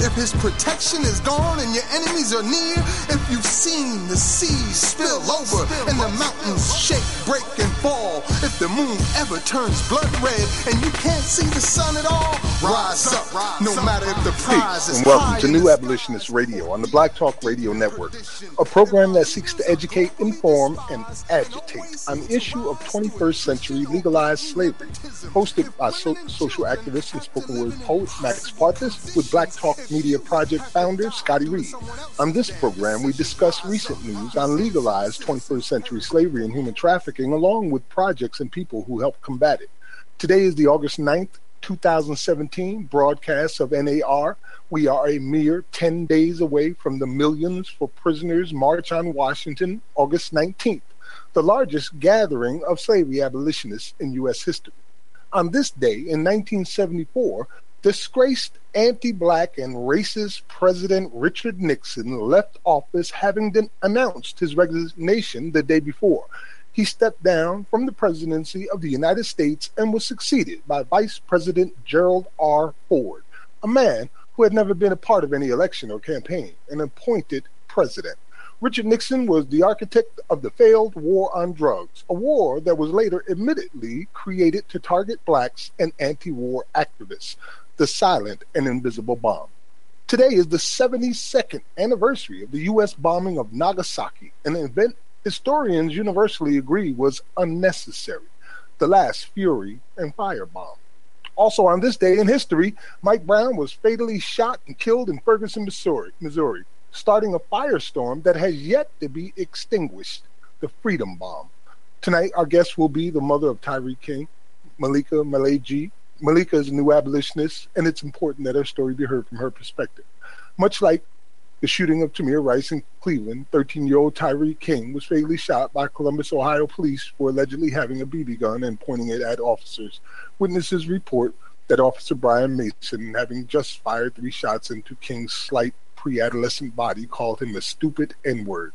If his protection is gone and your enemies are near. If you've seen the seas spill over and the mountains shake, break, and fall. If the moon ever turns blood red and you can't see the sun at all, rise up. No matter if the prize is and welcome to New Abolitionist Radio on the Black Talk Radio Network, a program that seeks to educate, inform, and agitate on the issue of 21st century legalized slavery. Hosted by so- social activist and spoken word poet Max Parthas with Black Talk Media Project founder Scotty Reed. On this program, we discuss recent news on legalized 21st century slavery and human trafficking, along with projects and people who help combat it. Today is the August 9th, 2017 broadcast of NAR. We are a mere 10 days away from the Millions for Prisoners March on Washington, August 19th, the largest gathering of slavery abolitionists in U.S. history. On this day in 1974, disgraced anti black and racist President Richard Nixon left office having announced his resignation the day before. He stepped down from the presidency of the United States and was succeeded by Vice President Gerald R. Ford, a man who had never been a part of any election or campaign, and appointed president. Richard Nixon was the architect of the failed war on drugs, a war that was later admittedly created to target blacks and anti war activists, the silent and invisible bomb. Today is the 72nd anniversary of the U.S. bombing of Nagasaki, an event historians universally agree was unnecessary, the last fury and firebomb. Also on this day in history, Mike Brown was fatally shot and killed in Ferguson, Missouri, Missouri, starting a firestorm that has yet to be extinguished, the Freedom Bomb. Tonight, our guest will be the mother of Tyree King, Malika Malaji. Malika is a new abolitionist, and it's important that her story be heard from her perspective. Much like the shooting of Tamir Rice in Cleveland, 13 year old Tyree King was fatally shot by Columbus, Ohio police for allegedly having a BB gun and pointing it at officers. Witnesses report that Officer Brian Mason, having just fired three shots into King's slight pre adolescent body, called him a stupid N word.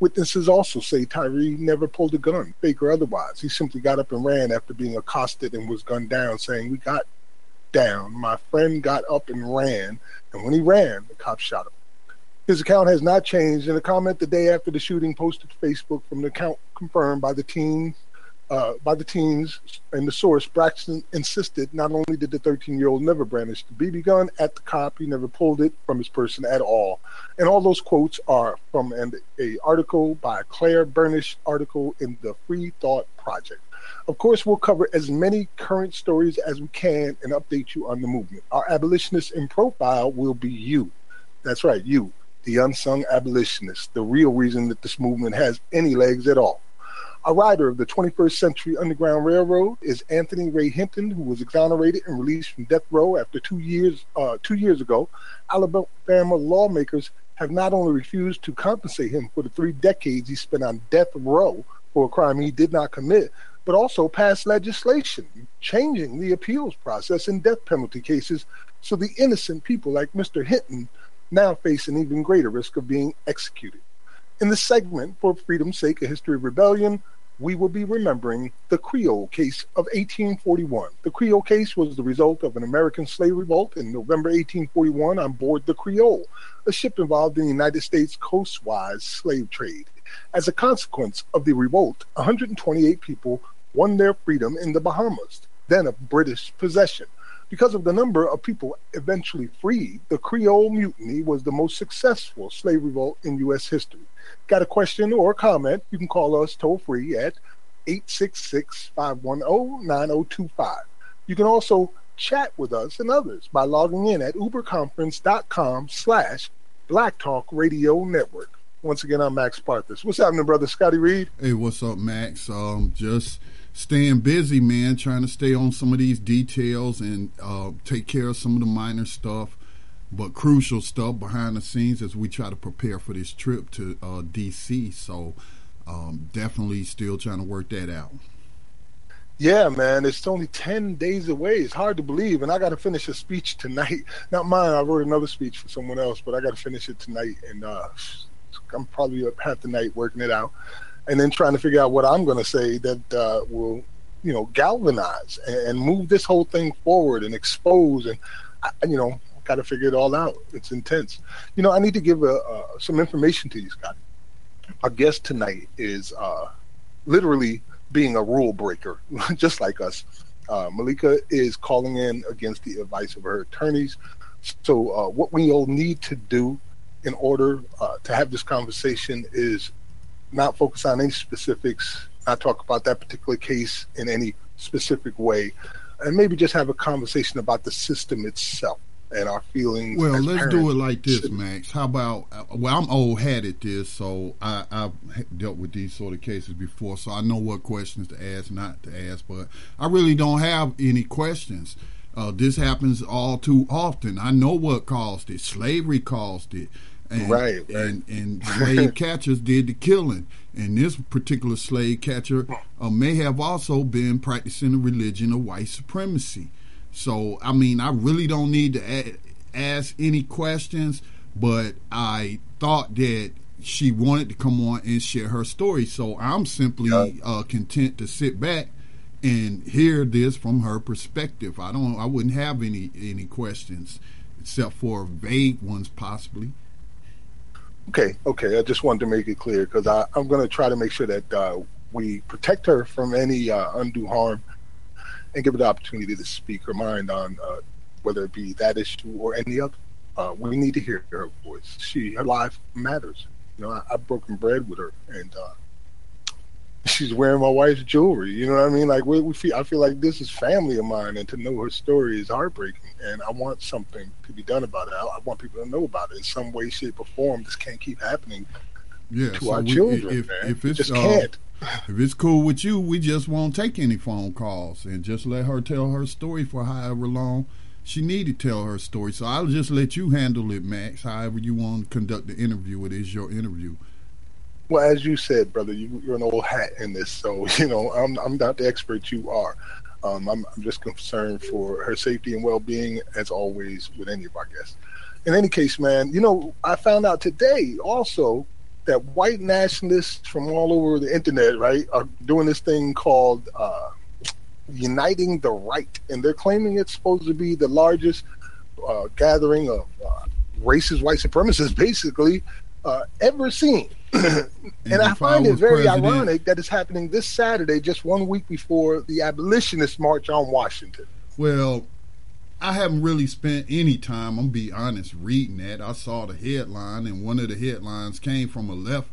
Witnesses also say Tyree never pulled a gun, fake or otherwise. He simply got up and ran after being accosted and was gunned down, saying, We got down. My friend got up and ran, and when he ran, the cops shot him. His account has not changed. In a comment the day after the shooting posted to Facebook from the account confirmed by the team, uh, by the teens and the source, Braxton insisted not only did the 13-year-old never brandish the BB gun at the cop, he never pulled it from his person at all. And all those quotes are from an a article by Claire Bernish article in the Free Thought Project. Of course, we'll cover as many current stories as we can and update you on the movement. Our abolitionist in profile will be you. That's right, you the unsung abolitionist, the real reason that this movement has any legs at all. A rider of the 21st Century Underground Railroad is Anthony Ray Hinton, who was exonerated and released from death row after two years. Uh, two years ago, Alabama lawmakers have not only refused to compensate him for the three decades he spent on death row for a crime he did not commit, but also passed legislation changing the appeals process in death penalty cases so the innocent people like Mr. Hinton now face an even greater risk of being executed. In the segment, For Freedom's Sake, A History of Rebellion, we will be remembering the Creole case of 1841. The Creole case was the result of an American slave revolt in November 1841 on board the Creole, a ship involved in the United States coastwise slave trade. As a consequence of the revolt, 128 people won their freedom in the Bahamas, then a British possession. Because of the number of people eventually freed, the Creole Mutiny was the most successful slave revolt in U.S. history. Got a question or a comment? You can call us toll free at 866 510 9025. You can also chat with us and others by logging in at uberconference.com slash Black Talk Radio Network. Once again, I'm Max Parthas. What's happening, brother Scotty Reed? Hey, what's up, Max? Um, just staying busy, man, trying to stay on some of these details and uh, take care of some of the minor stuff, but crucial stuff behind the scenes as we try to prepare for this trip to uh, DC. So, um, definitely still trying to work that out. Yeah, man, it's only 10 days away. It's hard to believe. And I got to finish a speech tonight. Not mine, I wrote another speech for someone else, but I got to finish it tonight. And uh, I'm probably up half the night working it out and then trying to figure out what I'm going to say that uh, will, you know, galvanize and, and, move this whole thing forward and expose and, you know, got to figure it all out. It's intense. You know, I need to give a, uh, some information to you, Scott. Our guest tonight is uh, literally being a rule breaker, just like us. Uh, Malika is calling in against the advice of her attorneys. So, uh, what we all need to do in order uh, to have this conversation is not focus on any specifics, not talk about that particular case in any specific way, and maybe just have a conversation about the system itself and our feelings. Well, let's parents. do it like this, Max. How about? Well, I'm old hat at this, so I, have dealt with these sort of cases before, so I know what questions to ask, not to ask. But I really don't have any questions. Uh, this happens all too often. I know what caused it. Slavery caused it. And, right, right. And, and slave catchers did the killing. And this particular slave catcher uh, may have also been practicing the religion of white supremacy. So, I mean, I really don't need to a- ask any questions, but I thought that she wanted to come on and share her story. So I'm simply yeah. uh, content to sit back and hear this from her perspective. I don't. I wouldn't have any any questions except for vague ones, possibly. Okay, okay. I just wanted to make it clear because I'm going to try to make sure that uh, we protect her from any uh, undue harm and give her the opportunity to speak her mind on uh, whether it be that issue or any other. Uh, we need to hear her voice. She, her life matters. You know, I, have broken bread with her, and uh, she's wearing my wife's jewelry. You know what I mean? Like we, we feel, I feel like this is family of mine, and to know her story is heartbreaking. And I want something to be done about it. I, I want people to know about it in some way, shape, or form. This can't keep happening yeah, to so our we, children. If, if it's just uh, can't. If it's cool with you, we just won't take any phone calls and just let her tell her story for however long she needed to tell her story. So I'll just let you handle it, Max. However you want to conduct the interview, it is your interview. Well, as you said, brother, you, are an old hat in this, so you know I'm I'm not the expert you are. Um, I'm, I'm just concerned for her safety and well-being, as always with any of our guests. In any case, man, you know I found out today also that white nationalists from all over the internet, right, are doing this thing called uh, uniting the right, and they're claiming it's supposed to be the largest uh, gathering of uh, racist white supremacists, basically, uh, ever seen. and, I find I it very president, ironic that it's happening this Saturday, just one week before the abolitionist march on Washington. Well, I haven't really spent any time, I'm gonna be honest, reading that. I saw the headline, and one of the headlines came from a left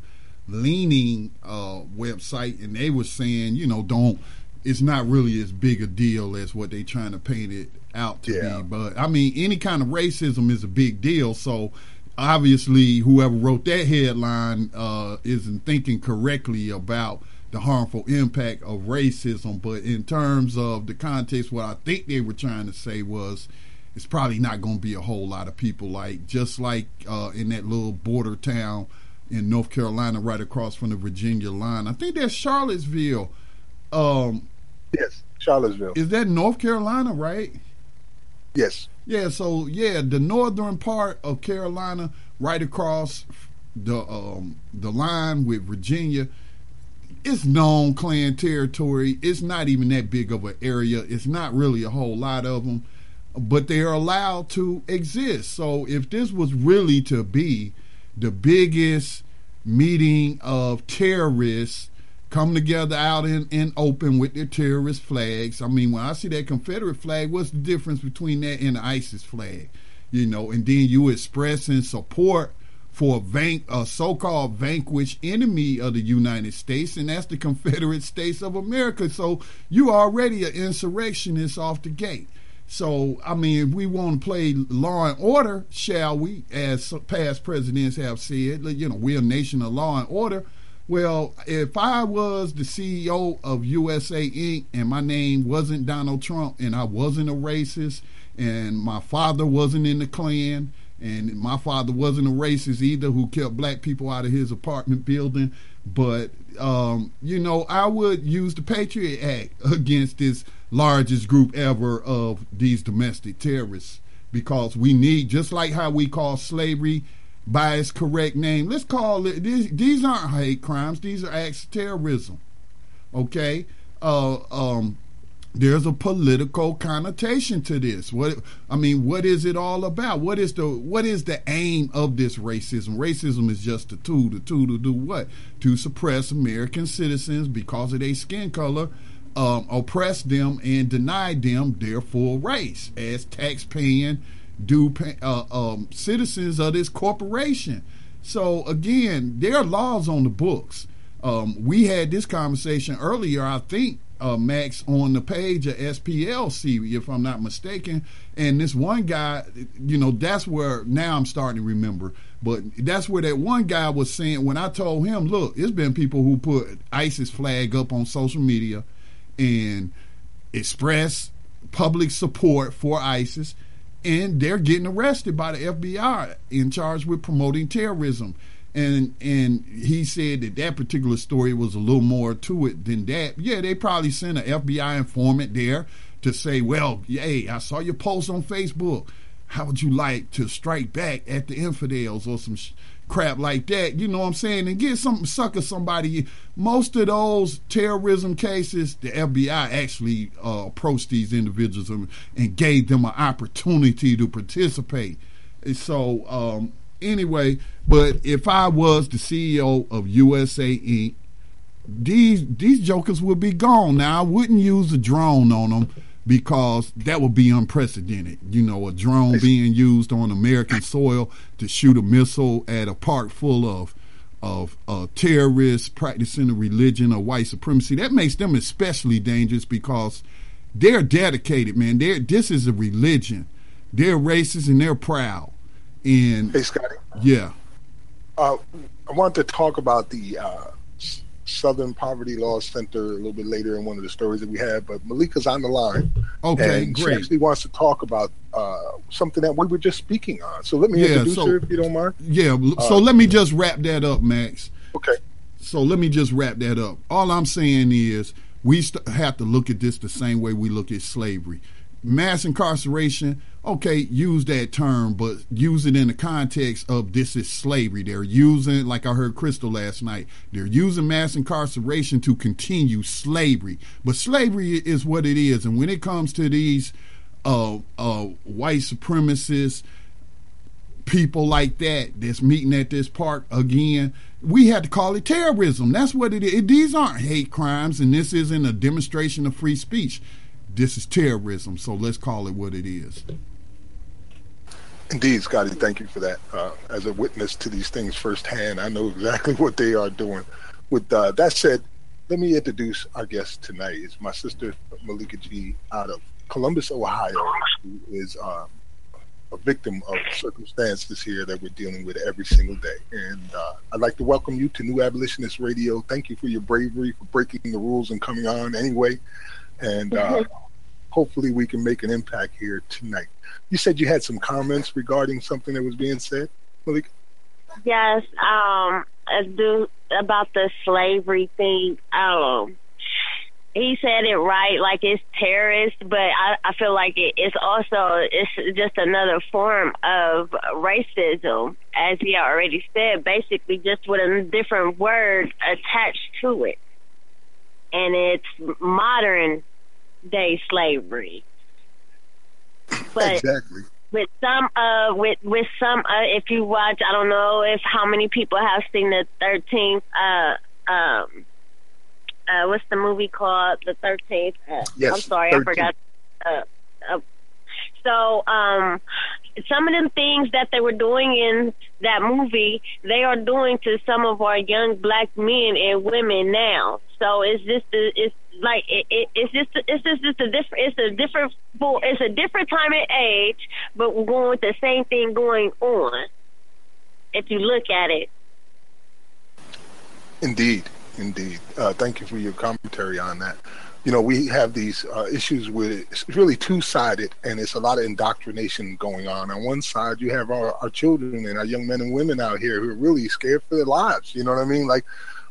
leaning uh, website, and they were saying, you know, don't. It's not really as big a deal as what they're trying to paint it out to yeah. be. But I mean, any kind of racism is a big deal. So obviously whoever wrote that headline uh, isn't thinking correctly about the harmful impact of racism. But in terms of the context, what I think they were trying to say was it's probably not going to be a whole lot of people like just like uh, in that little border town in North Carolina, right across from the Virginia line. I think that's Charlottesville. Um, yes, Charlottesville. Is that North Carolina, right? Yes. Yeah, so yeah, the northern part of Carolina, right across the um, the line with Virginia, it's known Klan territory. It's not even that big of an area. It's not really a whole lot of them, but they are allowed to exist. So if this was really to be the biggest meeting of terrorists come together out in, in open with their terrorist flags. I mean, when I see that Confederate flag, what's the difference between that and the ISIS flag? You know, and then you expressing support for a, van- a so-called vanquished enemy of the United States, and that's the Confederate States of America. So you already an insurrectionist off the gate. So I mean, if we want to play law and order, shall we? As past presidents have said, you know, we're a nation of law and order. Well, if I was the CEO of USA Inc. and my name wasn't Donald Trump and I wasn't a racist and my father wasn't in the Klan and my father wasn't a racist either who kept black people out of his apartment building but um, you know i would use the patriot act against this largest group ever of these domestic terrorists because we need just like how we call slavery by its correct name let's call it these, these aren't hate crimes these are acts of terrorism okay uh, um, there's a political connotation to this. What I mean, what is it all about? What is the what is the aim of this racism? Racism is just a tool, the tool to do what? To suppress American citizens because of their skin color, um, oppress them and deny them their full race as tax-paying, do uh, um, citizens of this corporation. So again, there are laws on the books. Um, we had this conversation earlier, I think, uh, Max on the page of SPLC, if I'm not mistaken. And this one guy, you know, that's where now I'm starting to remember. But that's where that one guy was saying when I told him, look, it's been people who put ISIS flag up on social media and express public support for ISIS, and they're getting arrested by the FBI in charge with promoting terrorism and and he said that that particular story was a little more to it than that. Yeah, they probably sent an FBI informant there to say, "Well, hey, I saw your post on Facebook. How would you like to strike back at the infidels or some sh- crap like that?" You know what I'm saying? And get some sucker somebody. Most of those terrorism cases, the FBI actually uh, approached these individuals and, and, gave them an opportunity to participate. So. Um, anyway, but if I was the CEO of USA Inc., these these jokers would be gone. Now I wouldn't use a drone on them because that would be unprecedented. You know, a drone being used on American soil to shoot a missile at a park full of of uh, terrorists practicing a religion of white supremacy. That makes them especially dangerous because they're dedicated, man. They're this is a religion. They're racist and they're proud. And hey, Scotty. Yeah. Uh, I want to talk about the uh, Southern Poverty Law Center a little bit later in one of the stories that we have, but Malika's on the line. Okay, and great. She actually wants to talk about uh, something that we were just speaking on. So let me yeah, introduce so, her if you don't mind. Yeah. So uh, let me just wrap that up, Max. Okay. So let me just wrap that up. All I'm saying is we st- have to look at this the same way we look at slavery. Mass incarceration okay, use that term, but use it in the context of this is slavery. They're using, like I heard Crystal last night, they're using mass incarceration to continue slavery. But slavery is what it is. And when it comes to these uh, uh, white supremacists, people like that that's meeting at this park again, we had to call it terrorism. That's what it is. These aren't hate crimes, and this isn't a demonstration of free speech. This is terrorism, so let's call it what it is. Indeed, Scotty, thank you for that. Uh, as a witness to these things firsthand, I know exactly what they are doing. With uh, that said, let me introduce our guest tonight. It's my sister Malika G out of Columbus, Ohio, who is uh, a victim of circumstances here that we're dealing with every single day. And uh, I'd like to welcome you to New Abolitionist Radio. Thank you for your bravery for breaking the rules and coming on anyway. And uh, hopefully, we can make an impact here tonight you said you had some comments regarding something that was being said, Malik. Yes, um, about the slavery thing. Um, he said it right, like it's terrorist, but I, I feel like it, it's also it's just another form of racism, as he already said, basically just with a different word attached to it. and it's modern day slavery. But exactly. With some, uh, with with some, uh, if you watch, I don't know if how many people have seen the Thirteenth. Uh, um, uh, what's the movie called? The Thirteenth. Uh, yes, I'm sorry, 13th. I forgot. Uh, uh, so, um, some of the things that they were doing in that movie, they are doing to some of our young black men and women now. So it's just it's like it, it, it's just it's just, just a different it's a different it's a different time and age, but we're going with the same thing going on. If you look at it. Indeed, indeed. Uh, thank you for your commentary on that you know, we have these uh, issues with it. It's really two sided, and it's a lot of indoctrination going on. On one side, you have our, our children and our young men and women out here who are really scared for their lives. You know what I mean? Like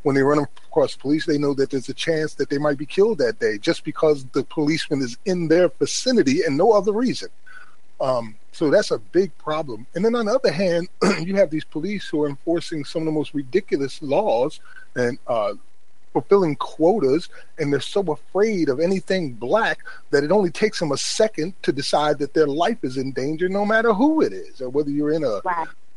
when they run across police, they know that there's a chance that they might be killed that day just because the policeman is in their vicinity and no other reason. Um, so that's a big problem. And then on the other hand, you have these police who are enforcing some of the most ridiculous laws and uh, fulfilling quotas and they're so afraid of anything black that it only takes them a second to decide that their life is in danger no matter who it is or whether you're in a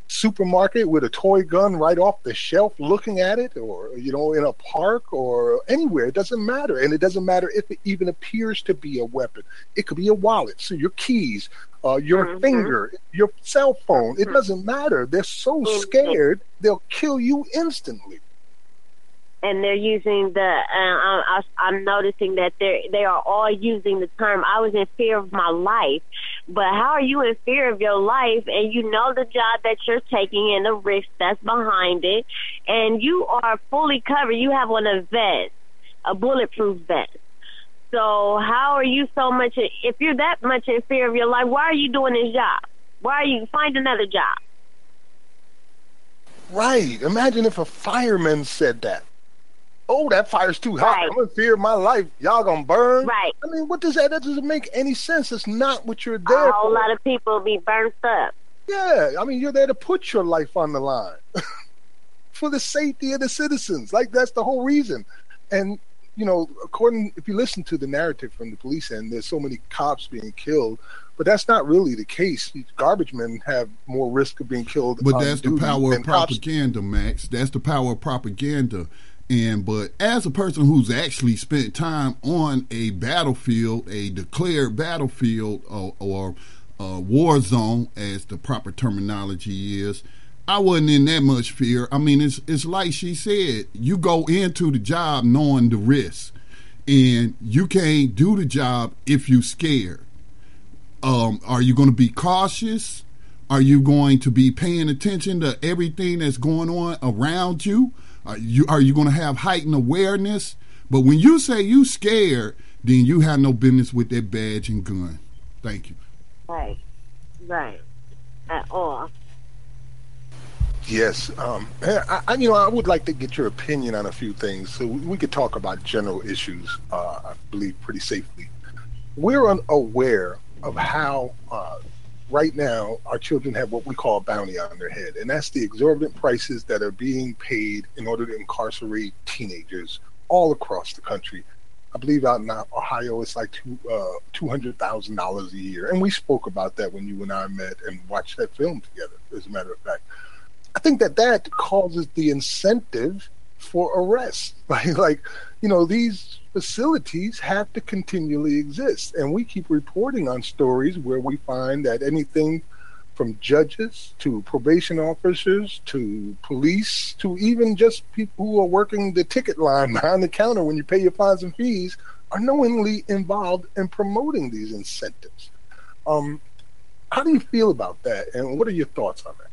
supermarket with a toy gun right off the shelf looking at it or you know in a park or anywhere it doesn't matter and it doesn't matter if it even appears to be a weapon it could be a wallet so your keys uh, your mm-hmm. finger your cell phone it mm-hmm. doesn't matter they're so mm-hmm. scared they'll kill you instantly and they're using the. Uh, I, I'm noticing that they they are all using the term. I was in fear of my life, but how are you in fear of your life and you know the job that you're taking and the risk that's behind it, and you are fully covered. You have on a vest, a bulletproof vest. So how are you so much? If you're that much in fear of your life, why are you doing this job? Why are you find another job? Right. Imagine if a fireman said that oh, that fire's too hot. Right. I'm in fear of my life. Y'all gonna burn. Right. I mean, what does that? That doesn't make any sense. It's not what you're there. A whole for. lot of people be burnt up. Yeah, I mean, you're there to put your life on the line for the safety of the citizens. Like that's the whole reason. And you know, according if you listen to the narrative from the police end, there's so many cops being killed. But that's not really the case. Garbage men have more risk of being killed. But that's the power of propaganda, cops. Max. That's the power of propaganda and but as a person who's actually spent time on a battlefield, a declared battlefield or, or uh, war zone, as the proper terminology is, I wasn't in that much fear. I mean, it's it's like she said, you go into the job knowing the risk, and you can't do the job if you're scared. Um, are you going to be cautious? Are you going to be paying attention to everything that's going on around you? Are you are you going to have heightened awareness? But when you say you scared, then you have no business with that badge and gun. Thank you. Right, right, at all. Yes, um, I, I, you know, I would like to get your opinion on a few things, so we, we could talk about general issues. Uh, I believe pretty safely. We're unaware of how uh, right now our children have what we call a bounty on their head, and that's the exorbitant prices that are being paid in order to incarcerate teenagers all across the country. I believe out in Ohio it's like two uh, two hundred thousand dollars a year, and we spoke about that when you and I met and watched that film together. As a matter of fact, I think that that causes the incentive for arrest. Like, like you know, these facilities have to continually exist. And we keep reporting on stories where we find that anything from judges to probation officers to police to even just people who are working the ticket line behind the counter when you pay your fines and fees are knowingly involved in promoting these incentives. Um, how do you feel about that? And what are your thoughts on that?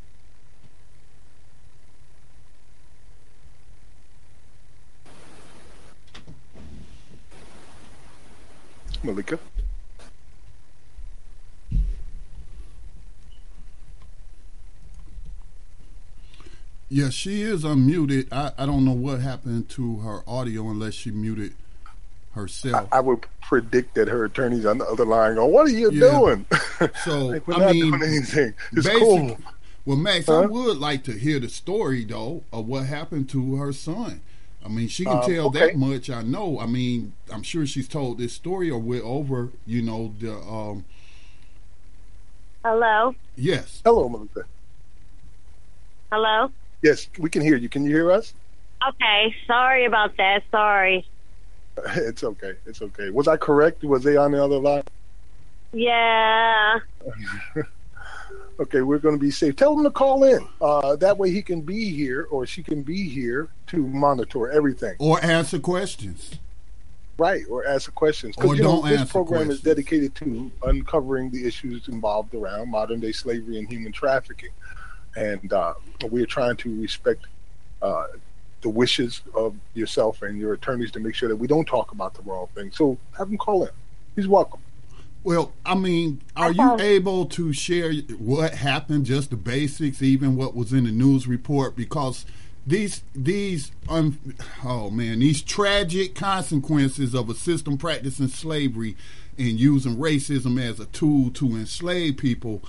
Malika? Yeah, she is unmuted. I, I don't know what happened to her audio unless she muted herself. I, I would predict that her attorney's on the other line going, What are you yeah. doing? So, like, we're I not mean, doing anything. It's cool. Well, Max, huh? I would like to hear the story, though, of what happened to her son. I mean, she can um, tell okay. that much. I know. I mean, I'm sure she's told this story or we're over. You know the. Um, Hello. Yes. Hello, Melissa. Hello. Yes, we can hear you. Can you hear us? Okay. Sorry about that. Sorry. It's okay. It's okay. Was I correct? Was they on the other line? Yeah. okay, we're going to be safe. Tell him to call in. Uh, that way he can be here or she can be here to monitor everything. Or answer questions. Right, or ask questions. Because you know, this program questions. is dedicated to uncovering the issues involved around modern day slavery and human trafficking. And uh, we're trying to respect uh, the wishes of yourself and your attorneys to make sure that we don't talk about the wrong thing. So have him call in. He's welcome. Well, I mean, are you able to share what happened, just the basics, even what was in the news report? Because these these um, oh man, these tragic consequences of a system practicing slavery and using racism as a tool to enslave people.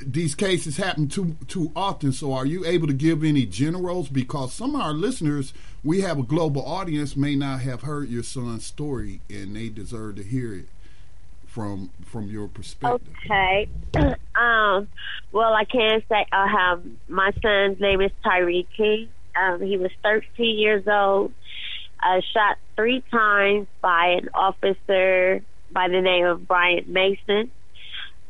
These cases happen too too often. So, are you able to give any generals? Because some of our listeners, we have a global audience, may not have heard your son's story, and they deserve to hear it from from your perspective? Okay. um, well, I can say I have my son's name is Tyreek. Um, he was 13 years old. Uh, shot three times by an officer by the name of Brian Mason.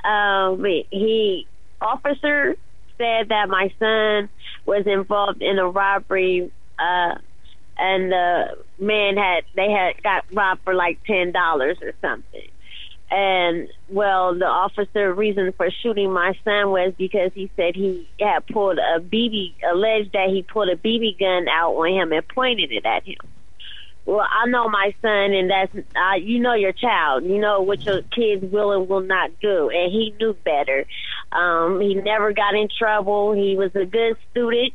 Um, he officer said that my son was involved in a robbery, uh, and the man had they had got robbed for like ten dollars or something. And well, the officer reason for shooting my son was because he said he had pulled a BB, alleged that he pulled a BB gun out on him and pointed it at him. Well, I know my son, and that's uh, you know your child. You know what your kids will and will not do, and he knew better. Um, he never got in trouble. He was a good student.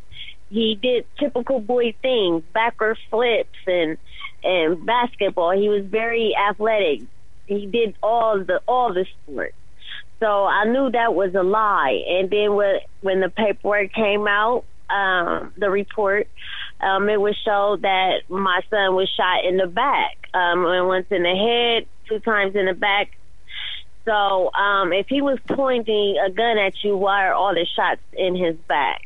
He did typical boy things, backward flips and and basketball. He was very athletic he did all the all the sports. So I knew that was a lie. And then when when the paperwork came out, um, the report, um, it was showed that my son was shot in the back, um, and once in the head, two times in the back. So um, if he was pointing a gun at you, why are all the shots in his back?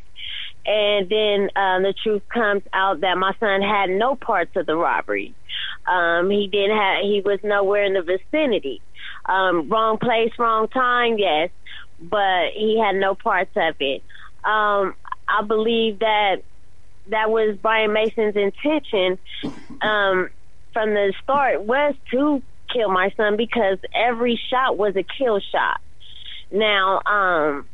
And then um, the truth comes out that my son had no parts of the robbery. Um, he didn't have. He was nowhere in the vicinity. Um, wrong place, wrong time. Yes, but he had no parts of it. Um, I believe that that was Brian Mason's intention um, from the start was to kill my son because every shot was a kill shot. Now, um,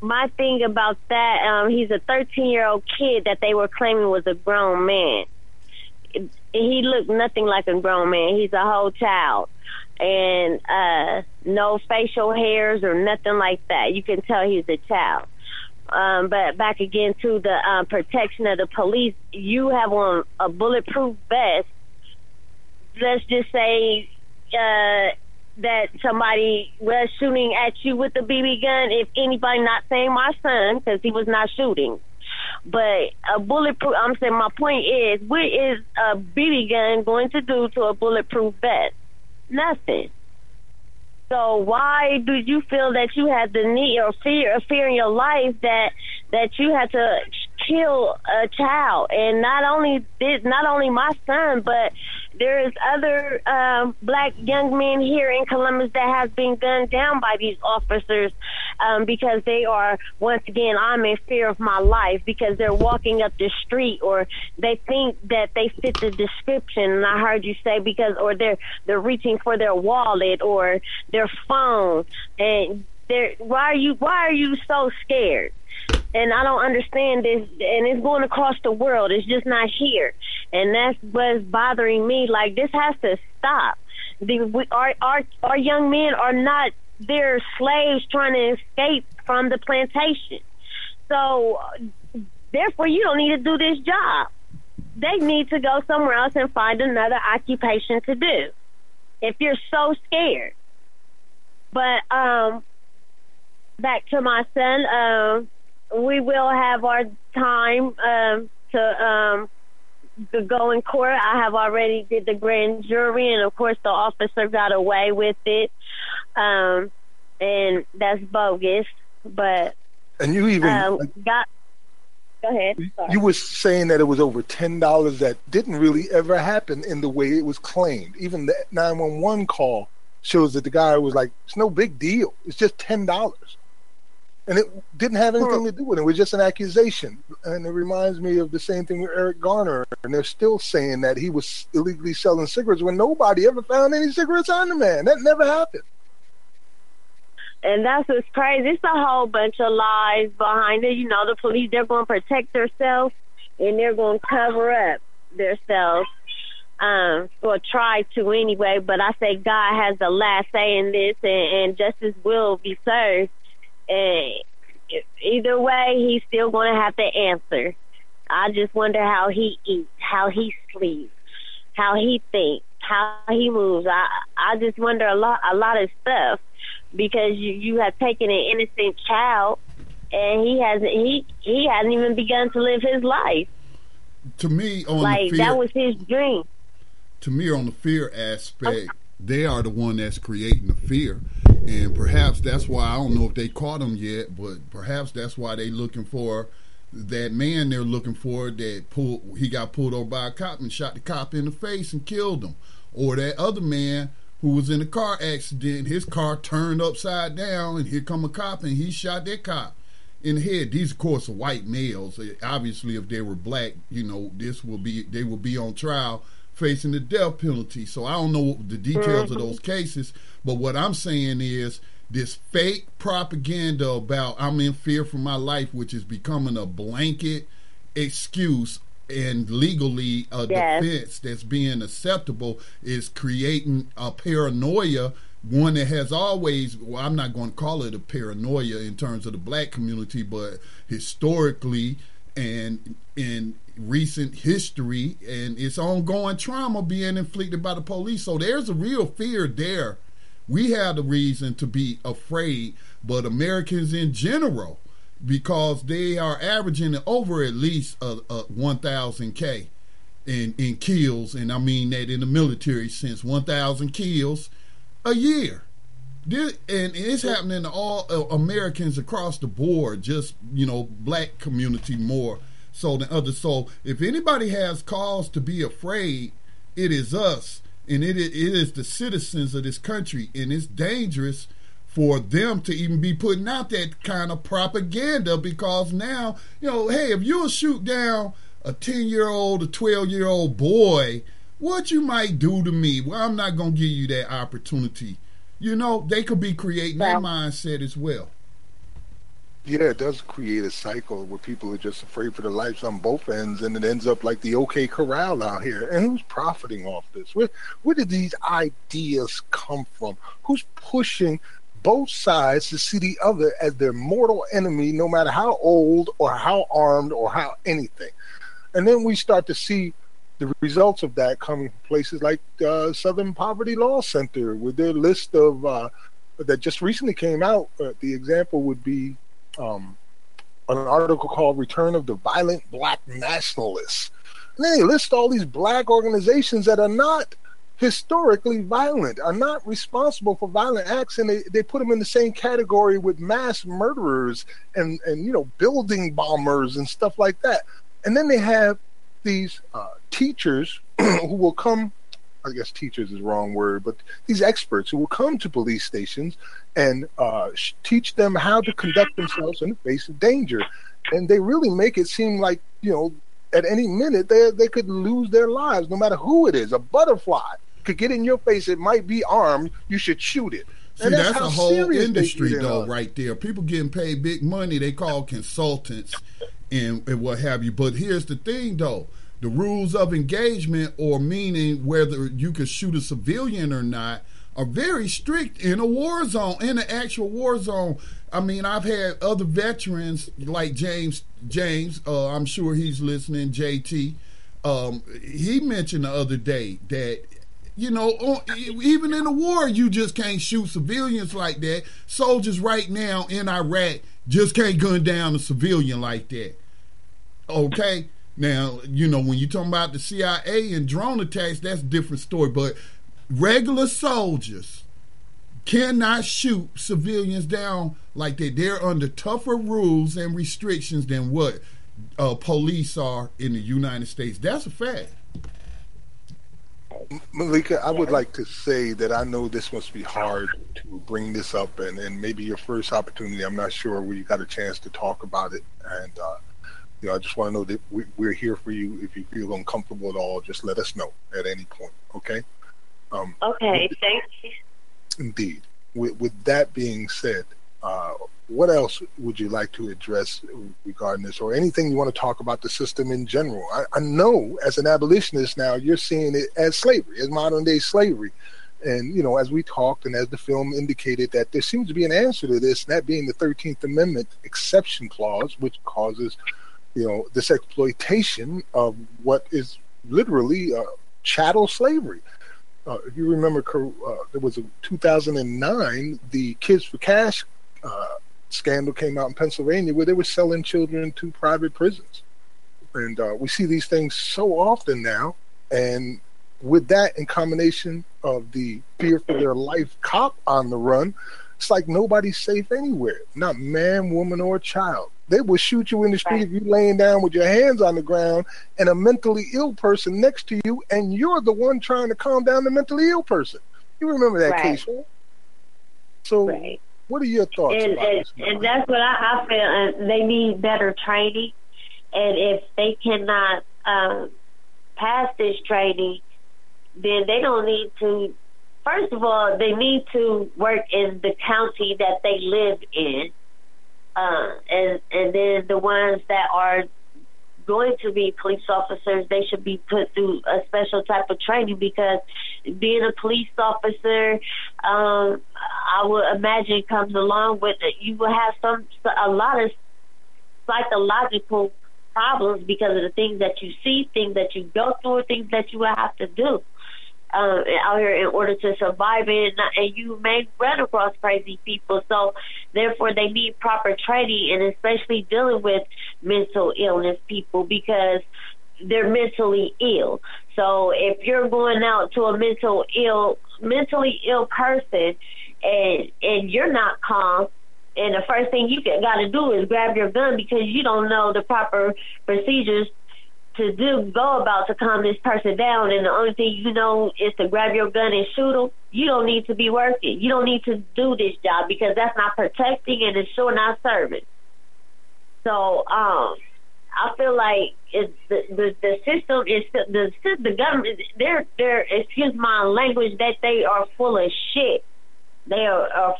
my thing about that, um, he's a 13 year old kid that they were claiming was a grown man he looked nothing like a grown man. He's a whole child. And uh no facial hairs or nothing like that. You can tell he's a child. Um, but back again to the um, protection of the police, you have on a bulletproof vest. Let's just say uh, that somebody was shooting at you with a BB gun. If anybody, not saying my son, because he was not shooting, but a bulletproof, I'm saying my point is, what is a BB gun going to do to a bulletproof vest? Nothing. So why do you feel that you have the need or fear, or fear in your life that that you had to kill a child? And not only did not only my son, but there is other um, black young men here in Columbus that has been gunned down by these officers um, because they are once again I'm in fear of my life because they're walking up the street or they think that they fit the description. And I heard you say because or they're they're reaching for their wallet or their phone and they're why are you why are you so scared? And I don't understand this, and it's going across the world. It's just not here, and that's what's bothering me. Like this has to stop. The, we, our our our young men are not they're slaves trying to escape from the plantation. So, therefore, you don't need to do this job. They need to go somewhere else and find another occupation to do. If you're so scared, but um, back to my son. Um, we will have our time um, to um, to go in court. I have already did the grand jury, and of course, the officer got away with it, um, and that's bogus. But and you even um, got. Go ahead. Sorry. You were saying that it was over ten dollars that didn't really ever happen in the way it was claimed. Even the nine one one call shows that the guy was like, "It's no big deal. It's just ten dollars." And it didn't have anything to do with it. It was just an accusation. And it reminds me of the same thing with Eric Garner. And they're still saying that he was illegally selling cigarettes when nobody ever found any cigarettes on the man. That never happened. And that's what's crazy. It's a whole bunch of lies behind it. You know, the police, they're going to protect themselves and they're going to cover up themselves. Um, or try to anyway, but I say God has the last say in this and, and justice will be served and either way, he's still going to have to answer. I just wonder how he eats, how he sleeps, how he thinks, how he moves. I I just wonder a lot a lot of stuff because you you have taken an innocent child and he hasn't he he hasn't even begun to live his life. To me, on like fear, that was his dream. To me, on the fear aspect, they are the one that's creating the fear and perhaps that's why I don't know if they caught him yet, but perhaps that's why they're looking for that man they're looking for that pulled he got pulled over by a cop and shot the cop in the face and killed him, or that other man who was in a car accident, his car turned upside down and here come a cop and he shot that cop in the head. These of course are white males. Obviously, if they were black, you know, this will be they will be on trial facing the death penalty. So I don't know the details of mm-hmm. those cases, but what I'm saying is this fake propaganda about I'm in fear for my life, which is becoming a blanket excuse and legally a yes. defense that's being acceptable is creating a paranoia one that has always well i'm not going to call it a paranoia in terms of the black community but historically and in recent history and its ongoing trauma being inflicted by the police. So there's a real fear there. We have the reason to be afraid, but Americans in general, because they are averaging over at least a, a 1,000 K in, in kills, and I mean that in the military sense, 1,000 kills a year. This, and it's happening to all uh, Americans across the board, just, you know, black community more so than others. So if anybody has cause to be afraid, it is us, and it it is the citizens of this country, and it's dangerous for them to even be putting out that kind of propaganda because now you know, hey, if you'll shoot down a ten year old, a twelve year old boy, what you might do to me? Well, I'm not gonna give you that opportunity. You know, they could be creating that mindset as well yeah, it does create a cycle where people are just afraid for their lives on both ends, and it ends up like the OK Corral out here. And who's profiting off this? Where where did these ideas come from? Who's pushing both sides to see the other as their mortal enemy, no matter how old or how armed or how anything? And then we start to see the results of that coming from places like uh, Southern Poverty Law Center with their list of uh, that just recently came out. Uh, the example would be um, an article called "Return of the Violent Black Nationalists." And they list all these black organizations that are not historically violent, are not responsible for violent acts, and they, they put them in the same category with mass murderers and, and you know building bombers and stuff like that. And then they have these uh, teachers who will come I guess teachers is wrong word, but these experts who will come to police stations and uh, teach them how to conduct themselves in the face of danger. And they really make it seem like, you know, at any minute they they could lose their lives, no matter who it is. A butterfly could get in your face. It might be armed. You should shoot it. See, that's, that's a whole industry, though, right there. People getting paid big money. They call consultants and, and what have you. But here's the thing, though the rules of engagement or meaning whether you can shoot a civilian or not are very strict in a war zone in an actual war zone i mean i've had other veterans like james james uh, i'm sure he's listening jt um, he mentioned the other day that you know, even in a war, you just can't shoot civilians like that. Soldiers right now in Iraq just can't gun down a civilian like that. Okay, Now, you know, when you're talking about the CIA and drone attacks, that's a different story. But regular soldiers cannot shoot civilians down like that. They're under tougher rules and restrictions than what uh, police are in the United States. That's a fact. Malika, I would like to say that I know this must be hard to bring this up, and, and maybe your first opportunity. I'm not sure where you got a chance to talk about it, and uh, you know, I just want to know that we, we're here for you. If you feel uncomfortable at all, just let us know at any point. Okay. Um, okay. Thank you. Indeed. With, with that being said, uh, what else would you like to address regarding this, or anything you want to talk about the system in general? I, I know, as an abolitionist now, you're seeing it as slavery, as modern day slavery. And, you know, as we talked and as the film indicated, that there seems to be an answer to this, that being the 13th Amendment exception clause, which causes you know, this exploitation of what is literally uh, chattel slavery. Uh, if you remember, uh, there was a 2009, the Kids for Cash uh, scandal came out in Pennsylvania where they were selling children to private prisons. And uh, we see these things so often now. And with that, in combination of the fear for their life cop on the run, it's like nobody's safe anywhere, not man, woman, or child. They will shoot you in the street right. if you're laying down with your hands on the ground and a mentally ill person next to you, and you're the one trying to calm down the mentally ill person. You remember that right. case, right? So, right. what are your thoughts and, and, and that's what I, I feel. Uh, they need better training, and if they cannot um, pass this training, then they don't need to first of all, they need to work in the county that they live in, uh, and and then the ones that are going to be police officers, they should be put through a special type of training because being a police officer, um, I would imagine comes along with it. You will have some a lot of psychological problems because of the things that you see, things that you go through, things that you will have to do uh, out here in order to survive it, and you may run across crazy people. So, therefore, they need proper training, and especially dealing with mental illness people because they're mentally ill. So, if you're going out to a mental ill, mentally ill person, and and you're not calm, and the first thing you got to do is grab your gun because you don't know the proper procedures to do go about to calm this person down and the only thing you know is to grab your gun and shoot them, you don't need to be working. You don't need to do this job because that's not protecting and it's sure not serving. So um I feel like it's the, the the system is the the government they're they're excuse my language that they are full of shit. They are, are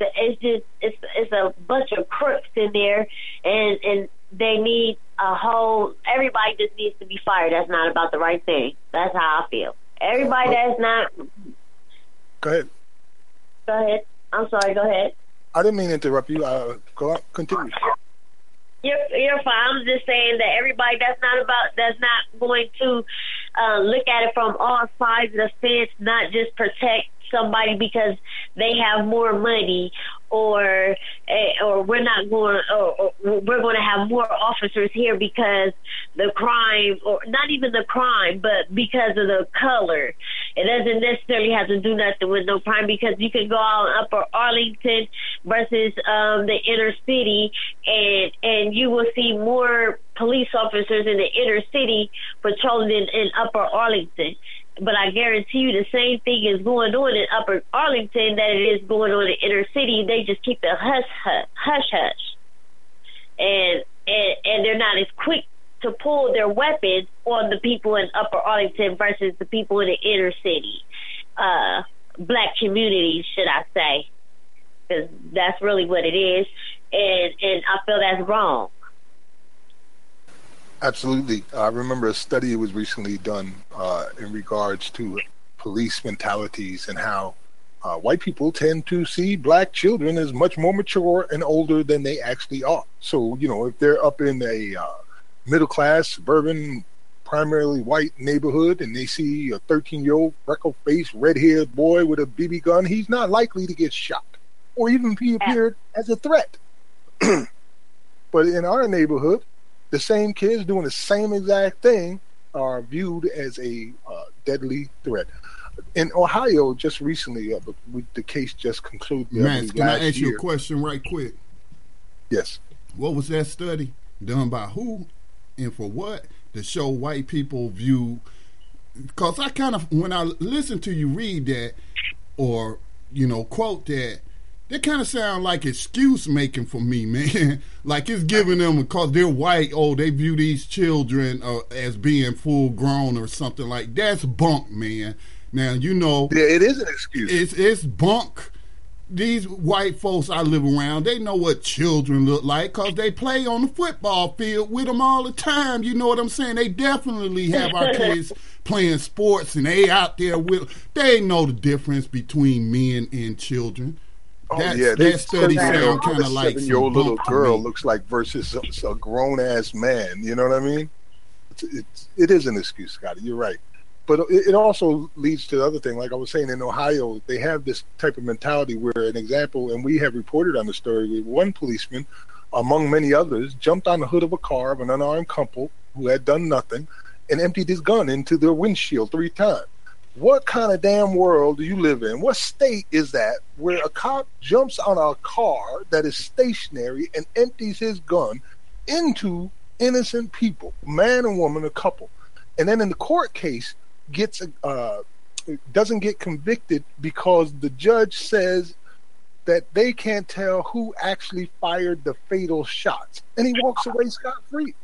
it's just it's it's a bunch of crooks in there and and they need a whole everybody just needs to be fired. That's not about the right thing. That's how i feel. Everybody that's not go ahead. Go ahead. I'm sorry go ahead. I didn't mean to interrupt you. Uh go on continue. You're, you're fine. I'm just saying that everybody that's not about that's not going to uh, look at it from all sides of the fence, not just protect somebody because they have more money or eh, or we're not going or, or we're going to have more officers here because the crime or not even the crime but because of the color. It doesn't necessarily have to do nothing with no crime because you can go out upper arlington versus um the inner city and and you will see more police officers in the inner city patrolling in, in upper arlington but I guarantee you the same thing is going on in Upper Arlington that it is going on in inner city. They just keep it hush hush hush hush, and and and they're not as quick to pull their weapons on the people in Upper Arlington versus the people in the inner city, uh, black communities, should I say? Because that's really what it is, and and I feel that's wrong. Absolutely. I remember a study was recently done uh, in regards to police mentalities and how uh, white people tend to see black children as much more mature and older than they actually are. So, you know, if they're up in a uh, middle class, suburban, primarily white neighborhood and they see a 13 year old freckle faced, red haired boy with a BB gun, he's not likely to get shot or even be appeared as a threat. but in our neighborhood, the same kids doing the same exact thing are viewed as a uh, deadly threat. In Ohio, just recently, uh, the case just concluded. Max, can I ask year. you a question right quick? Yes. What was that study done by who and for what to show white people view? Because I kind of, when I listen to you read that or, you know, quote that, they kind of sound like excuse making for me, man. like it's giving them because they're white. Oh, they view these children uh, as being full grown or something like that's bunk, man. Now you know, yeah, it is an excuse. It's it's bunk. These white folks I live around, they know what children look like because they play on the football field with them all the time. You know what I'm saying? They definitely have our kids playing sports and they out there with. They know the difference between men and children. Oh That's, yeah, that study sound kind of like old little girl looks like versus a, a grown ass man. You know what I mean? It's, it's it is an excuse, Scotty. You're right, but it, it also leads to the other thing. Like I was saying, in Ohio, they have this type of mentality where an example, and we have reported on the story where one policeman, among many others, jumped on the hood of a car of an unarmed couple who had done nothing and emptied his gun into their windshield three times what kind of damn world do you live in? What state is that where a cop jumps on a car that is stationary and empties his gun into innocent people, man and woman, a couple, and then in the court case gets uh, doesn't get convicted because the judge says that they can't tell who actually fired the fatal shots, and he walks away scot free.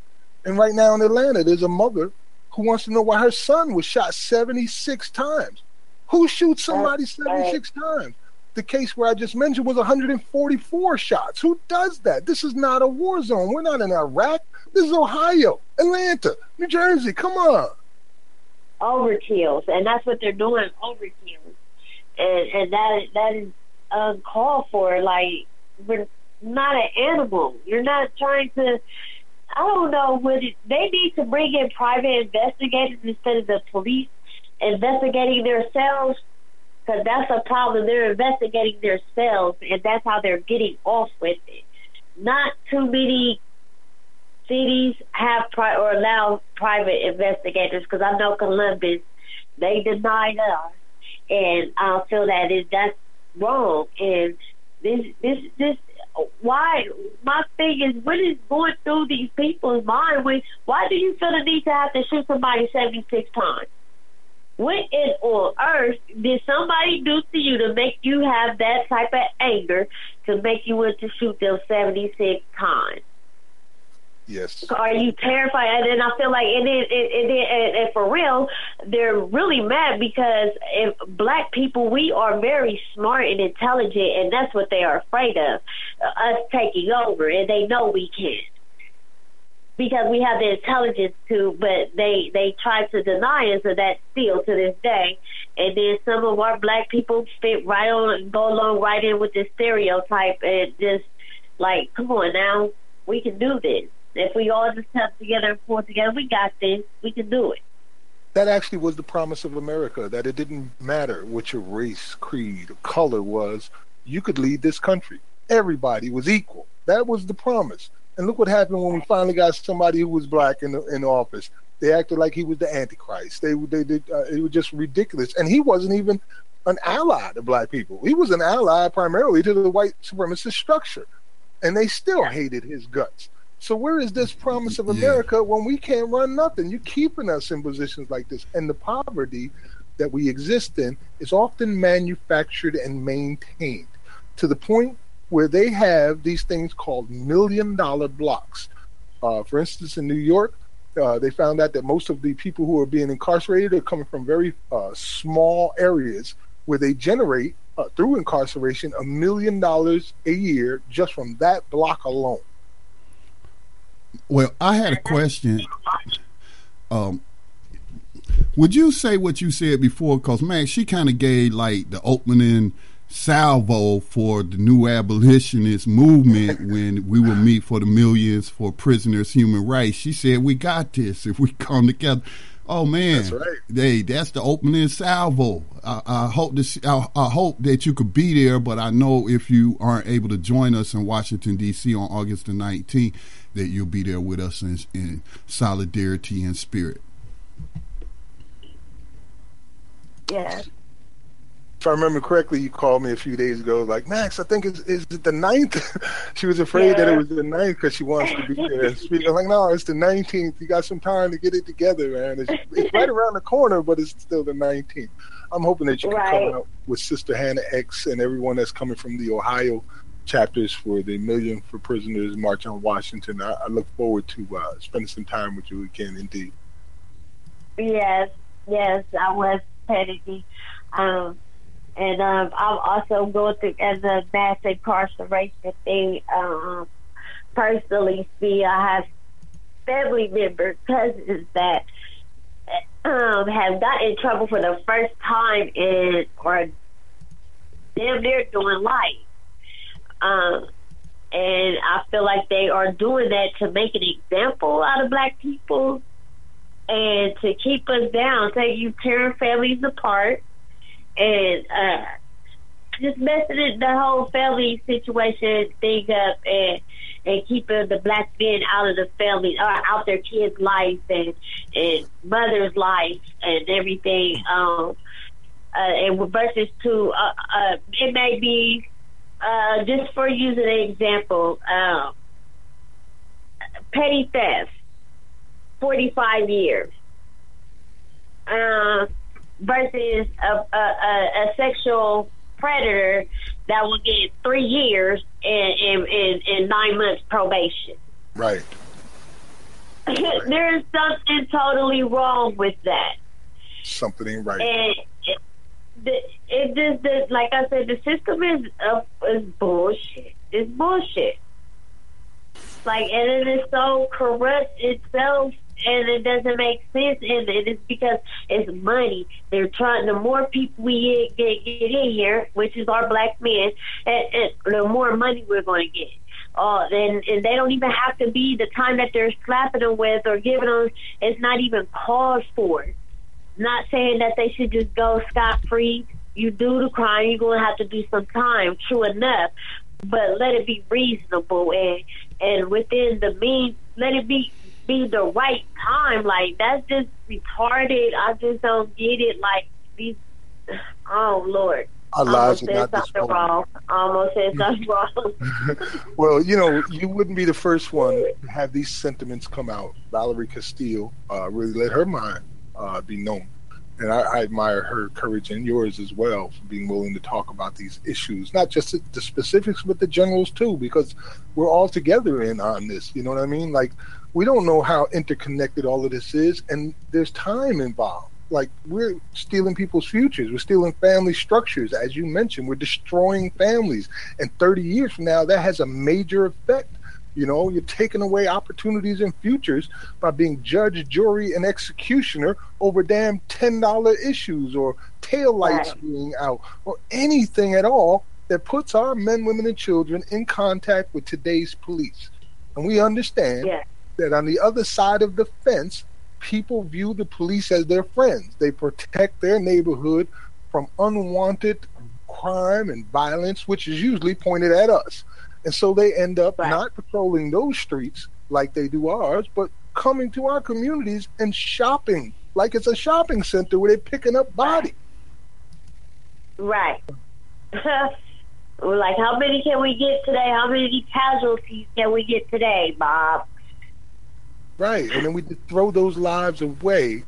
And right now in Atlanta, there's a mother who wants to know why her son was shot 76 times. Who shoots somebody 76 times? The case where I just mentioned was 144 shots. Who does that? This is not a war zone. We're not in Iraq. This is Ohio, Atlanta, New Jersey. Come on. Overkills, and that's what they're doing. Overkills, and and that that is uncalled for. Like we're not an animal. You're not trying to I don't know. Would it, they need to bring in private investigators instead of the police investigating themselves? Because that's a problem. They're investigating themselves, and that's how they're getting off with it. Not too many cities have pri- or allow private investigators. Because I know Columbus, they denied us, and I feel that is that's wrong. And this this this why my thing is what is going through these people's mind when why do you feel the need to have to shoot somebody seventy six times? What in on earth did somebody do to you to make you have that type of anger to make you want to shoot them seventy six times? Yes. Are you terrified? And then I feel like, and then, and, then, and, and for real, they're really mad because if black people, we are very smart and intelligent, and that's what they are afraid of, uh, us taking over, and they know we can't because we have the intelligence to, but they they try to deny us of that still to this day. And then some of our black people fit right on, go along right in with the stereotype, and just like, come on now, we can do this. If we all just come together and pull together, we got this. We can do it. That actually was the promise of America, that it didn't matter what your race, creed, or color was. You could lead this country. Everybody was equal. That was the promise. And look what happened when we finally got somebody who was black in the, in office. They acted like he was the Antichrist. They they did. Uh, it was just ridiculous. And he wasn't even an ally to black people. He was an ally primarily to the white supremacist structure, and they still hated his guts. So where is this promise of America yeah. when we can't run nothing? You're keeping us in positions like this, and the poverty that we exist in is often manufactured and maintained to the point where they have these things called million dollar blocks. Uh, for instance, in New York, uh, they found out that most of the people who are being incarcerated are coming from very uh, small areas where they generate, uh, through incarceration, a million dollars a year just from that block alone. Well, I had a question. Um, would you say what you said before? Because man, she kind of gave like the opening salvo for the new abolitionist movement when we will meet for the millions for prisoners' human rights. She said we got this if we come together. Oh man, That's right. Hey, that's the opening salvo. I, I hope this. I, I hope that you could be there, but I know if you aren't able to join us in Washington D.C. on August the nineteenth, that you'll be there with us in, in solidarity and spirit. Yes. If I remember correctly, you called me a few days ago, like Max. I think it's is it the ninth. she was afraid that it was the ninth because she wants to be there and speak. I'm like, no, it's the nineteenth. You got some time to get it together, man. It's, it's right around the corner, but it's still the nineteenth. I'm hoping that you can Right. come out with Sister Hannah X and everyone that's coming from the Ohio chapters for the Million for Prisoners March on Washington. I, I look forward to uh, spending some time with you again, indeed. Yes, yes, I was Kennedy. Um, and um, I'm also going through as a mass incarceration thing. Um, personally, see, I have family members, cousins that um, have gotten in trouble for the first time in or damn near doing life. Um, and I feel like they are doing that to make an example out of black people and to keep us down, you tearing families apart and uh just messing the whole family situation thing up and and keeping the black men out of the family or out their kids' life and and mother's life and everything. Um uh, and versus to uh, uh, it may be uh, just for using an example, um, petty theft, forty five years, uh, versus a, a, a, a sexual predator that will get three years and, and, and, and nine months probation. Right. there is something totally wrong with that. Something ain't right. And it, just, the, like I said, the system is uh, is bullshit. It's bullshit. Like, and it is so corrupt itself, and it doesn't make sense. And it is because it's money. They're trying. The more people we get get, get in here, which is our black men, and, and the more money we're going to get. Uh, and, and they don't even have to be the time that they're slapping them with or giving them. It's not even called for. Not saying that they should just go scot free. You do the crime, you're going to have to do some time. True enough, but let it be reasonable and and within the means, let it be be the right time. Like that's just retarded. I just don't get it. Like these. Oh Lord. Our Almost lives are said not something wrong. Almost said something wrong. Well, you know, you wouldn't be the first one to have these sentiments come out. Valerie Castile uh, really let her mind uh, be known. And I, I admire her courage and yours as well for being willing to talk about these issues, not just the specifics, but the generals too, because we're all together in on this. You know what I mean? Like, we don't know how interconnected all of this is, and there's time involved. Like, we're stealing people's futures, we're stealing family structures. As you mentioned, we're destroying families. And 30 years from now, that has a major effect. You know, you're taking away opportunities and futures by being judge, jury, and executioner over damn ten dollar issues or tail lights Right. being out or anything at all that puts our men, women, and children in contact with today's police. And we understand Yeah. that on the other side of the fence, people view the police as their friends. They protect their neighborhood from unwanted crime and violence, which is usually pointed at us. And so they end up Right. not patrolling those streets like they do ours, but coming to our communities and shopping like it's a shopping center where they're picking up bodies. Right. We're like, how many can we get today? How many casualties can we get today, Bob? Right. And then we just throw those lives away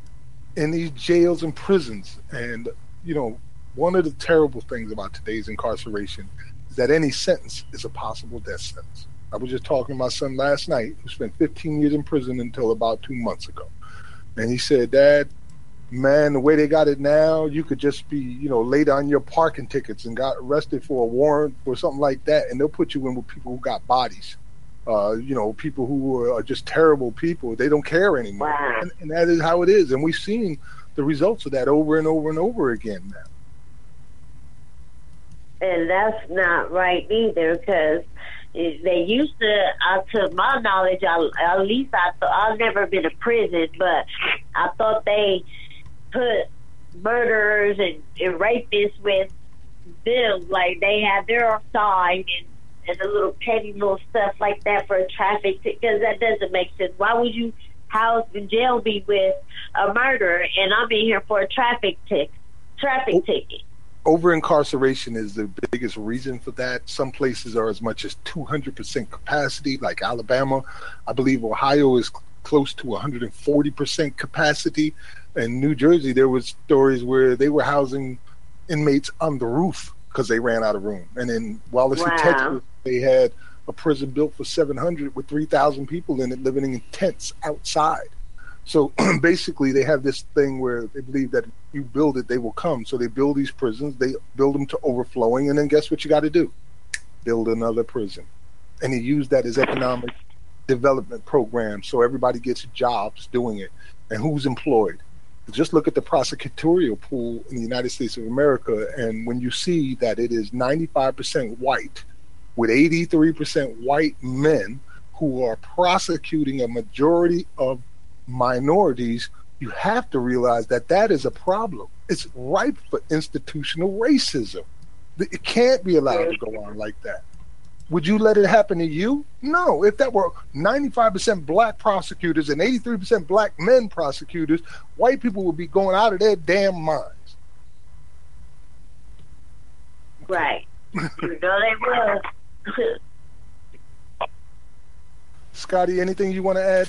in these jails and prisons. And, you know, one of the terrible things about today's incarceration that any sentence is a possible death sentence. I was just talking to my son last night, who spent 15 years in prison until about two months ago. And he said, Dad, man, the way they got it now, you could just be, you know, laid on your parking tickets and got arrested for a warrant or something like that. And they'll put you in with people who got bodies uh, you know, people who are just terrible people. They don't care anymore, Wow. and, and that is how it is. And we've seen the results of that over and over and over again now. And that's not right either, because they used to, uh, to my knowledge, I, at least I, th- I've never been to prison, but I thought they put murderers and, and rapists with them, like they have their side and and a little petty little stuff like that for a traffic ticket because that doesn't make sense. Why would you house in jail be with a murderer and I'm in here for a traffic tick traffic oh. ticket? Over incarceration is the biggest reason for that. Some places are as much as 200% capacity, like Alabama. I believe Ohio is close to 140% capacity. In New Jersey, there was stories where they were housing inmates on the roof because they ran out of room. And in Wallace, wow. Texas, they had a prison built for 700 with 3,000 people in it living in tents outside. So basically, they have this thing where they believe that you build it, they will come. So they build these prisons, they build them to overflowing, and then guess what you got to do? Build another prison. And he used that as economic development program. So everybody gets jobs doing it. And who's employed? Just look at the prosecutorial pool in the United States of America, and when you see that it is 95% white, with 83% white men who are prosecuting a majority of minorities, you have to realize that that is a problem. It's ripe for institutional racism. It can't be allowed to go on like that. Would you let it happen to you? No. If that were 95% black prosecutors and 83% black men prosecutors, white people would be going out of their damn minds. Right. you know they will. Scotty, anything you want to add?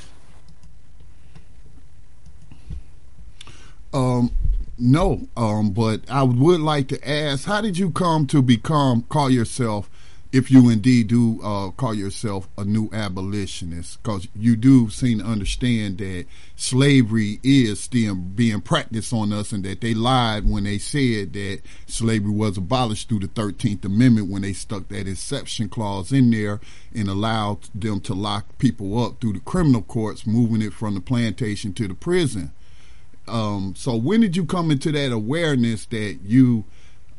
Um, no, um, but I would like to ask, how did you come to become call yourself, if you indeed do uh, call yourself a new abolitionist? Because you do seem to understand that slavery is still being practiced on us, and that they lied when they said that slavery was abolished through the Thirteenth Amendment when they stuck that exception clause in there and allowed them to lock people up through the criminal courts, moving it from the plantation to the prison. Um, so when did you come into that awareness that you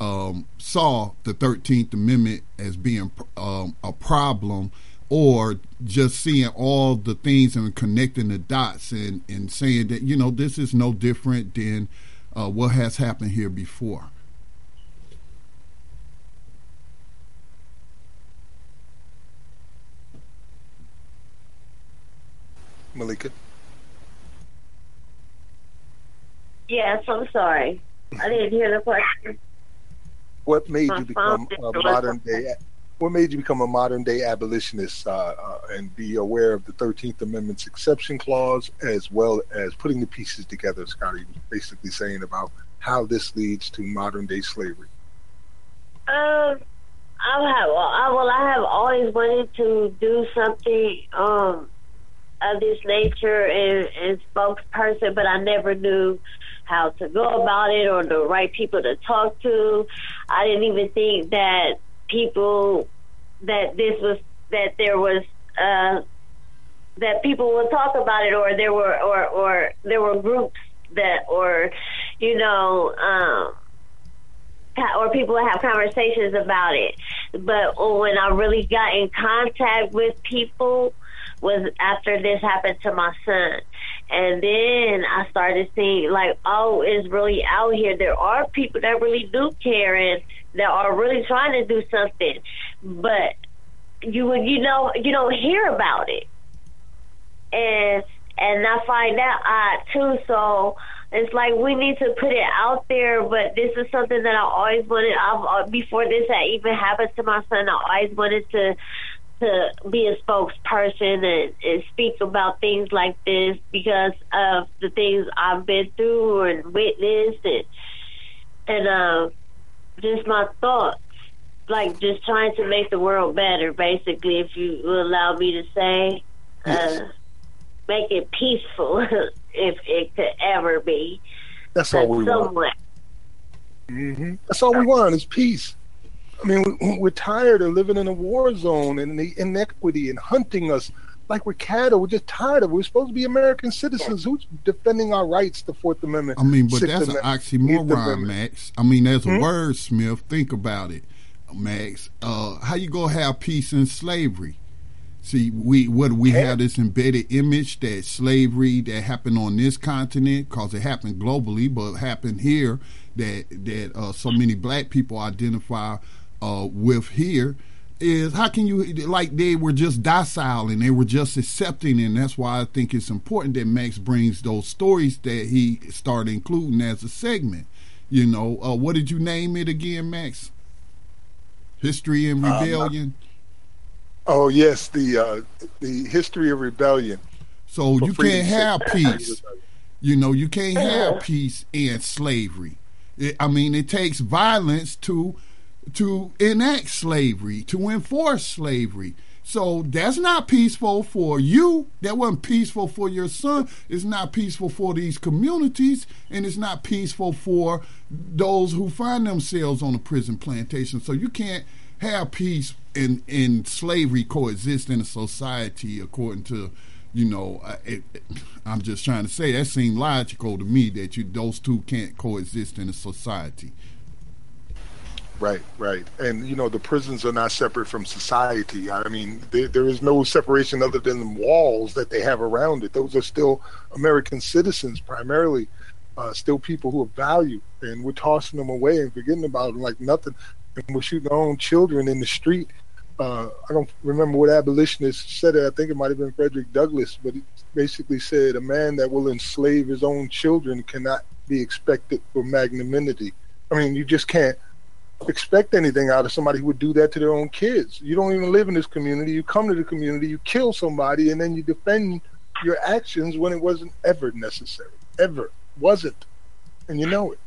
um, saw the Thirteenth Amendment as being um, a problem, or just seeing all the things and connecting the dots and, and saying that you know this is no different than uh, what has happened here before? Malika. Yes, I'm sorry. I didn't hear the question. What made My you become a modern day? What made you become a modern day abolitionist uh, uh, and be aware of the Thirteenth Amendment's exception clause, as well as putting the pieces together? Scotty was basically saying about how this leads to modern day slavery. Um, I have I, well, I have always wanted to do something um of this nature and, and spokesperson, but I never knew how to go about it or the right people to talk to. I didn't even think that people that this was that there was uh, that people would talk about it or there were or or there were groups that or you know um or people have conversations about it but when i really got in contact with people was after this happened to my son and then I started seeing like, oh, it's really out here. There are people that really do care and that are really trying to do something, but you you know you don't hear about it, and and I find that odd too. So it's like we need to put it out there. But this is something that I always wanted. I've, uh, before this had even happened to my son, I always wanted to to be a spokesperson and, and speak about things like this because of the things I've been through and witnessed and and uh, just my thoughts, like just trying to make the world better. Basically, if you will allow me to say, uh, make it peaceful if it could ever be. That's all we want. Mm-hmm. That's all we want is peace. I mean, we're tired of living in a war zone and the inequity and hunting us like we're cattle. We're just tired of. It. We're supposed to be American citizens. Who's defending our rights? The Fourth Amendment. I mean, but that's an oxymoron, Max. I mean, as a hmm? wordsmith, think about it, Max. Uh, how you gonna have peace in slavery? See, we what we have this embedded image that slavery that happened on this continent, cause it happened globally, but happened here that that uh, so many black people identify uh, with here is how can you like they were just docile and they were just accepting and that's why I think it's important that Max brings those stories that he started including as a segment. You know, uh, what did you name it again, Max? History and um, Rebellion. Um, oh yes, the uh, the history of rebellion. So you can't have peace. You know, you can't have peace and slavery. It, I mean, it takes violence to to enact slavery, to enforce slavery. So that's not peaceful for you. That wasn't peaceful for your son. It's not peaceful for these communities, and it's not peaceful for those who find themselves on a prison plantation. So you can't have peace and, and slavery coexist in a society according to you know, uh, it, it, I'm just trying to say that seemed logical to me that you those two can't coexist in a society. Right, right, and you know the prisons are not separate from society. I mean, there, there is no separation other than the walls that they have around it. Those are still American citizens, primarily, uh, still people who have value, and we're tossing them away and forgetting about them like nothing, and we're shooting our own children in the street uh, I don't remember what abolitionist said it. I think it might have been Frederick Douglass, but it basically said a man that will enslave his own children cannot be expected for magnanimity. I mean, you just can't expect anything out of somebody who would do that to their own kids. You don't even live in this community. You come to the community, you kill somebody, and then you defend your actions when it wasn't ever necessary. Ever wasn't, and you know it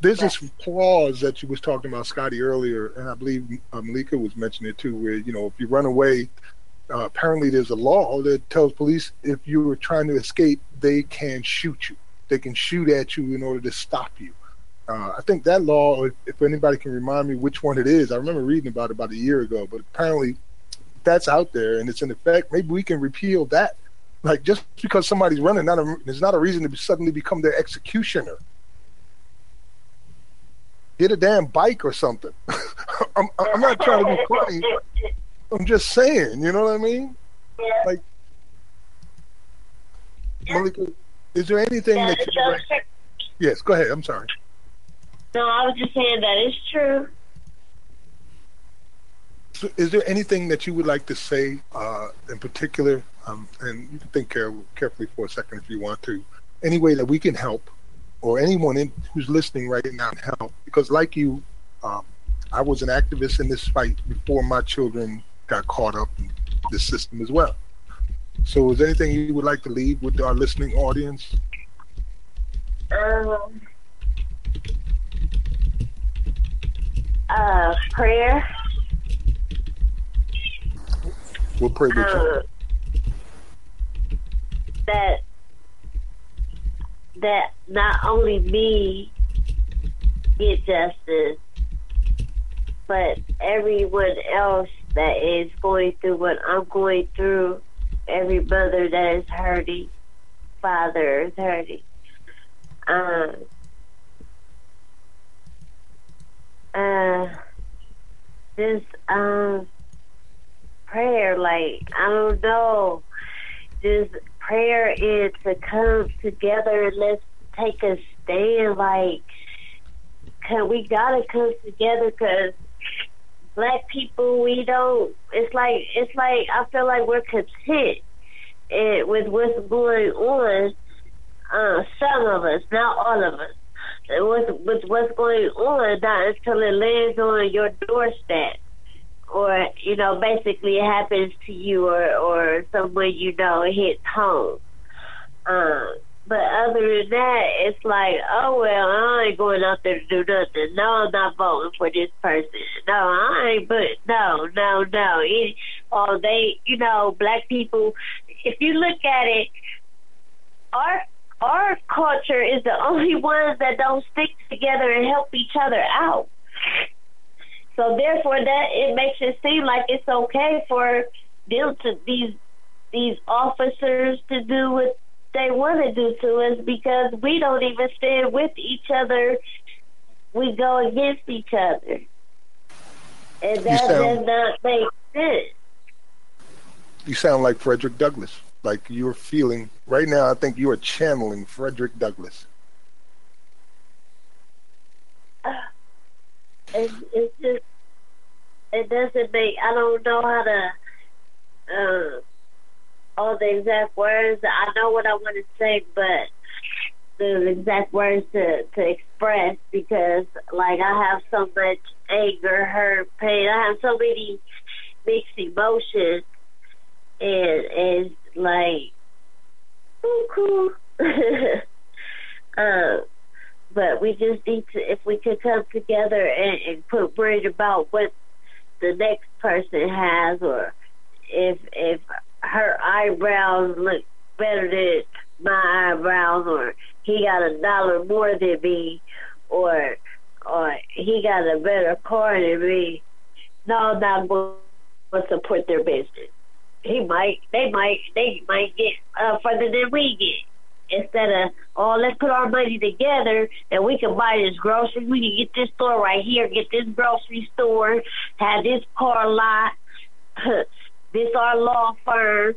there's this clause that you was talking about, Scotty, earlier, and I believe uh, Malika was mentioning it too, where you know if you run away, uh, apparently there's a law that tells police if you were trying to escape, they can shoot you. They can shoot at you in order to stop you. Uh, I think that law, if, if, anybody can remind me which one it is, I remember reading about it about a year ago, but apparently that's out there and it's in effect. Maybe we can repeal that. Like just because somebody's running, not a, there's not a reason to suddenly become their executioner get a damn bike or something. I'm, I'm not trying to be funny. I'm just saying, you know what I mean? Like, Malika, is there anything that you? Yes, go ahead. I'm sorry. No, I was just saying that is true. So is there anything that you would like to say uh, in particular? Um, and you can think care- carefully for a second if you want to. Any way that we can help or anyone in, who's listening right now help because like you um, i was an activist in this fight before my children got caught up in this system as well so is there anything you would like to leave with our listening audience um, uh, prayer we'll pray with uh, you that that not only me get justice, but everyone else that is going through what I'm going through, every mother that is hurting, father is hurting. Um, uh, this um prayer, like I don't know, just prayer is to come together and let's take a stand. Like, cause we gotta come together because black people, we don't. It's like it's like I feel like we're content eh, with what's going on. Uh, some of us, not all of us. With, with what's going on, not until it lands on your doorstep. Or you know basically it happens to you or or someone you know hits home. Um but other than that it's like oh well i ain't going out there to do nothing. No i'm not voting for this person. No i ain't but no no no. It, oh they you know black people if you look at it our our culture is the only ones that don't stick together and help each other out so therefore, that it makes it seem like it's okay for them to these these officers to do what they want to do to us because we don't even stand with each other. We go against each other, and that sound, does not make sense. you sound like Frederick Douglass. Like you're feeling right now. I think you are channeling Frederick Douglass. It's, it's just it doesn't make. I don't know how to. Uh, all the exact words. I know what I want to say, but the exact words to to express because like I have so much anger, hurt, pain. I have so many mixed emotions, and and like, oh, cool. uh, but we just need to, if we could come together and, and put words about what the next person has, or if if her eyebrows look better than my eyebrows, or he got a dollar more than me, or or he got a better car than me. No, not going to support their business. He might, they might, they might get uh, further than we get. Instead of, oh, let's put our money together and we can buy this grocery. We can get this store right here, get this grocery store, have this car lot, this our law firm.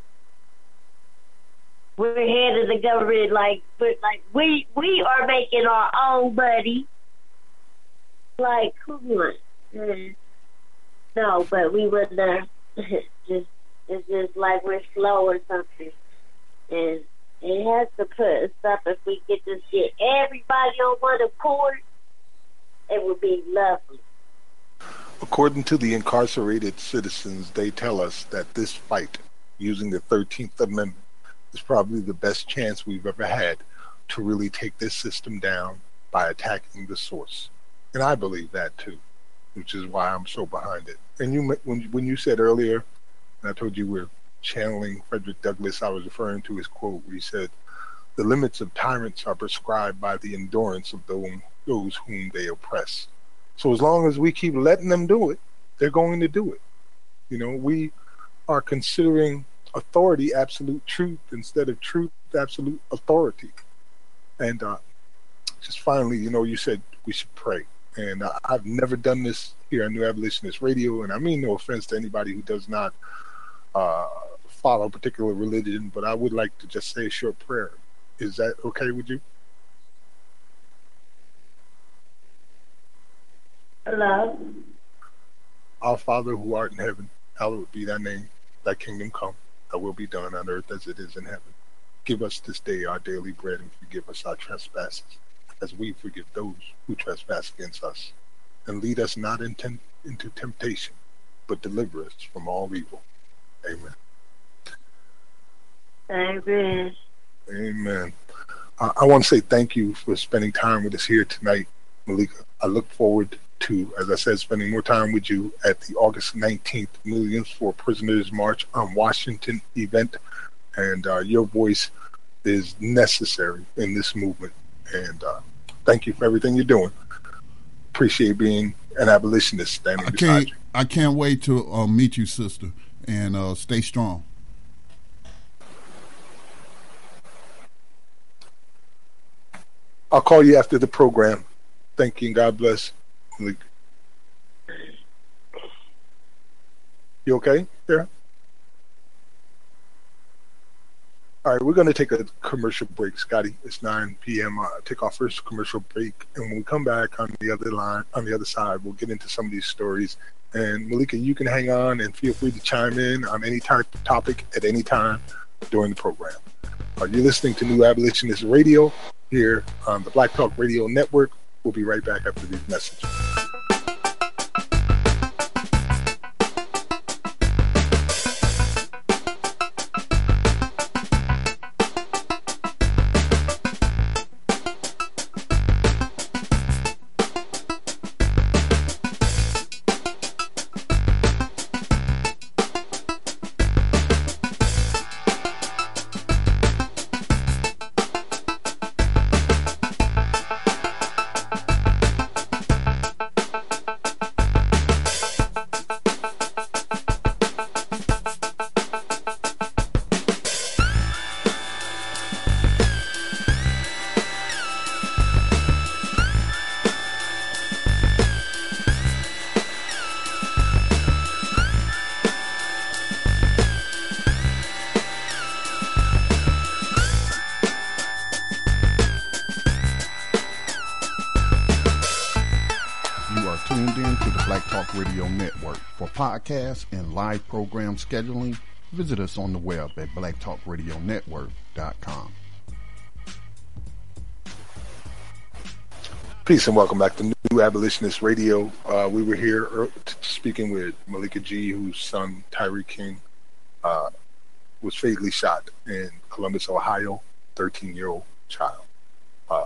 We're head of the government, like, but like we we are making our own money. Like, come on. No, but we would uh, just it's just like we're slow or something, and it has to put stuff. If we get to get everybody on one accord, it would be lovely. According to the incarcerated citizens, they tell us that this fight using the 13th Amendment is probably the best chance we've ever had to really take this system down by attacking the source. And I believe that too, which is why I'm so behind it. And you, when when you said earlier, and I told you we're channeling Frederick Douglass, I was referring to his quote where he said, "The limits of tyrants are prescribed by the endurance of those whom they oppress." So as long as we keep letting them do it, they're going to do it. You know, we are considering authority absolute truth instead of truth absolute authority. And uh, just finally, you know, you said we should pray. And uh, I've never done this here on New Abolitionist Radio, and I mean no offense to anybody who does not uh, follow a particular religion, but I would like to just say a short prayer. Is that okay with you? Hello. Our Father who art in heaven, hallowed be thy name. Thy kingdom come thy will be done on earth as it is in heaven. Give us this day our daily bread and forgive us our trespasses, as we forgive those who trespass against us. And lead us not into temptation, but deliver us from all evil. Amen. Amen. Amen. I, I want to say thank you for spending time with us here tonight, Malika. I look forward to, as I said, spending more time with you at the August 19th Millions for Prisoners March on Washington event. And uh, your voice is necessary in this movement. And uh, thank you for everything you're doing. Appreciate being an abolitionist standing I can't, you. I can't wait to uh, meet you, sister, and uh, stay strong. I'll call you after the program. Thank you and God bless. You okay there? All right, we're going to take a commercial break, Scotty. It's 9 p.m. Uh, take our first commercial break, and when we come back on the other line, on the other side, we'll get into some of these stories. And Malika, you can hang on and feel free to chime in on any type of topic at any time during the program. Are you listening to New Abolitionist Radio here on the Black Talk Radio Network? We'll be right back after these messages. Radio Network. For podcasts and live program scheduling, visit us on the web at blacktalkradionetwork.com. Peace and welcome back to New Abolitionist Radio. Uh, we were here er, speaking with Malika G, whose son Tyre King uh, was fatally shot in Columbus, Ohio, 13 year old child. Uh,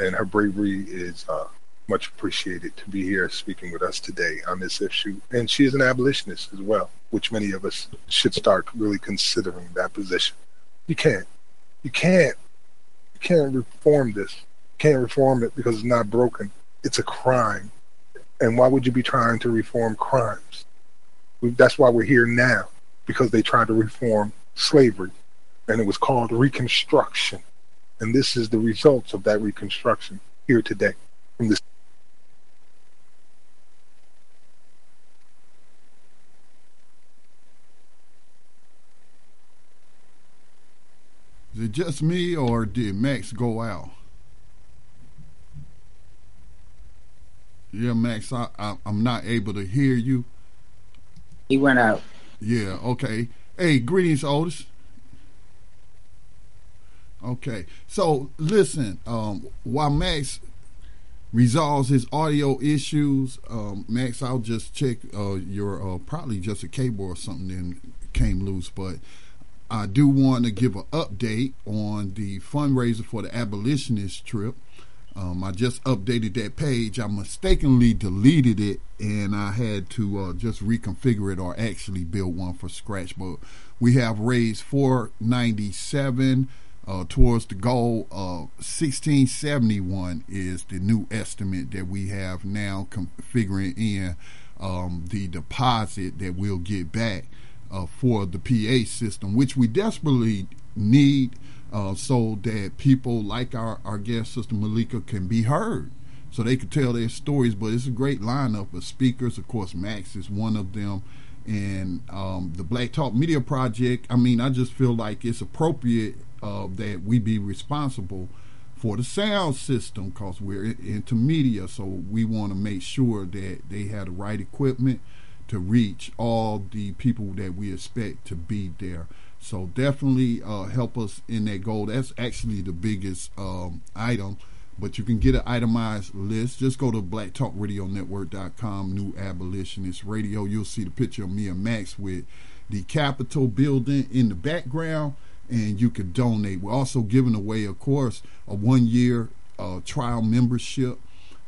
and her bravery is uh, much appreciated to be here speaking with us today on this issue. And she is an abolitionist as well, which many of us should start really considering that position. You can't. You can't. You can't reform this can't reform it because it's not broken. It's a crime. And why would you be trying to reform crimes? That's why we're here now, because they tried to reform slavery. And it was called Reconstruction. And this is the results of that Reconstruction here today from this. Is it just me or did Max go out? Yeah, Max, I, I am not able to hear you. He went out. Yeah. Okay. Hey, greetings, Otis. Okay. So listen, um, while Max resolves his audio issues, um, Max, I'll just check uh, your uh, probably just a cable or something then came loose, but I do want to give an update on the fundraiser for the abolitionist trip. Um, I just updated that page. I mistakenly deleted it, and I had to uh, just reconfigure it or actually build one for scratch. But we have raised 497 uh, towards the goal of 1671 is the new estimate that we have now, configuring in um, the deposit that we'll get back uh, for the PA system, which we desperately need uh, so that people like our, our guest, Sister Malika, can be heard. So they can tell their stories. But it's a great lineup of speakers. Of course, Max is one of them. And um, the Black Talk Media Project, I mean, I just feel like it's appropriate uh, that we be responsible for the sound system because we're into media. So we want to make sure that they have the right equipment to reach all the people that we expect to be there. So definitely uh, help us in that goal. That's actually the biggest um, item. But you can get an itemized list. Just go to blacktalkradionetwork.com, New Abolitionist Radio. You'll see the picture of me and Max with the Capitol building in the background, and you can donate. We're also giving away, of course, a one year uh, trial membership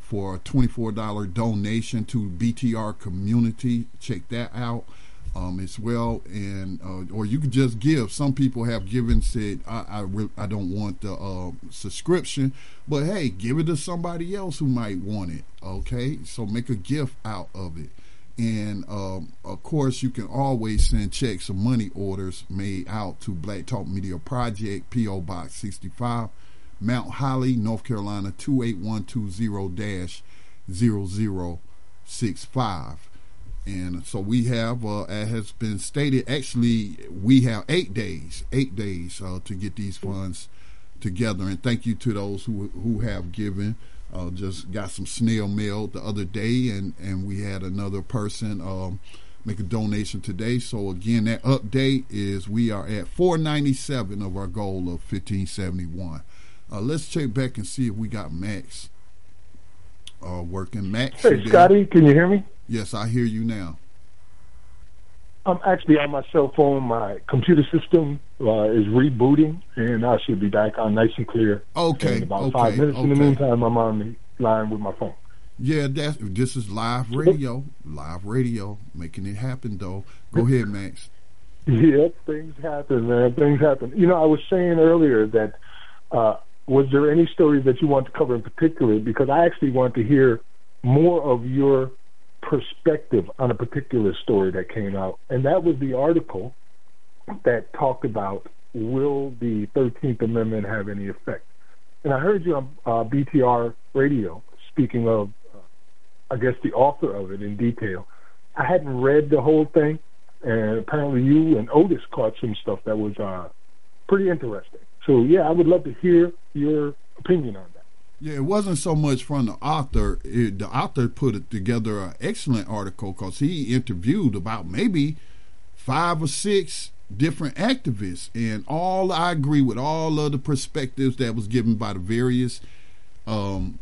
for a $24 donation to BTR community. Check that out um, as well, and uh, or you could just give. Some people have given said I I, re- I don't want the uh, subscription, but hey, give it to somebody else who might want it. Okay, so make a gift out of it. And um, of course, you can always send checks or money orders made out to Black Talk Media Project, P.O. Box 65, Mount Holly, North Carolina 28120 0065 and so we have, uh, as has been stated, actually we have eight days, eight days uh, to get these funds together. And thank you to those who who have given. Uh, just got some snail mail the other day, and and we had another person um, make a donation today. So again, that update is we are at 497 of our goal of 1571. Uh, let's check back and see if we got Max uh, working. Max, hey Scotty, can you hear me? Yes, I hear you now. I'm actually on my cell phone. My computer system uh, is rebooting, and I should be back on nice and clear. Okay. In about okay, five minutes. Okay. In the meantime, I'm on the line with my phone. Yeah, that's this is live radio. Live radio, making it happen though. Go ahead, Max. Yep, things happen, man. Things happen. You know, I was saying earlier that uh, was there any stories that you want to cover in particular? Because I actually want to hear more of your perspective on a particular story that came out, and that was the article that talked about will the 13th Amendment have any effect? And I heard you on uh, BTR radio speaking of, uh, I guess, the author of it in detail. I hadn't read the whole thing, and apparently you and Otis caught some stuff that was uh, pretty interesting. So, yeah, I would love to hear your opinion on that. Yeah, it wasn't so much from the author. It, the author put it together an excellent article because he interviewed about maybe five or six different activists, and all I agree with all of the perspectives that was given by the various um,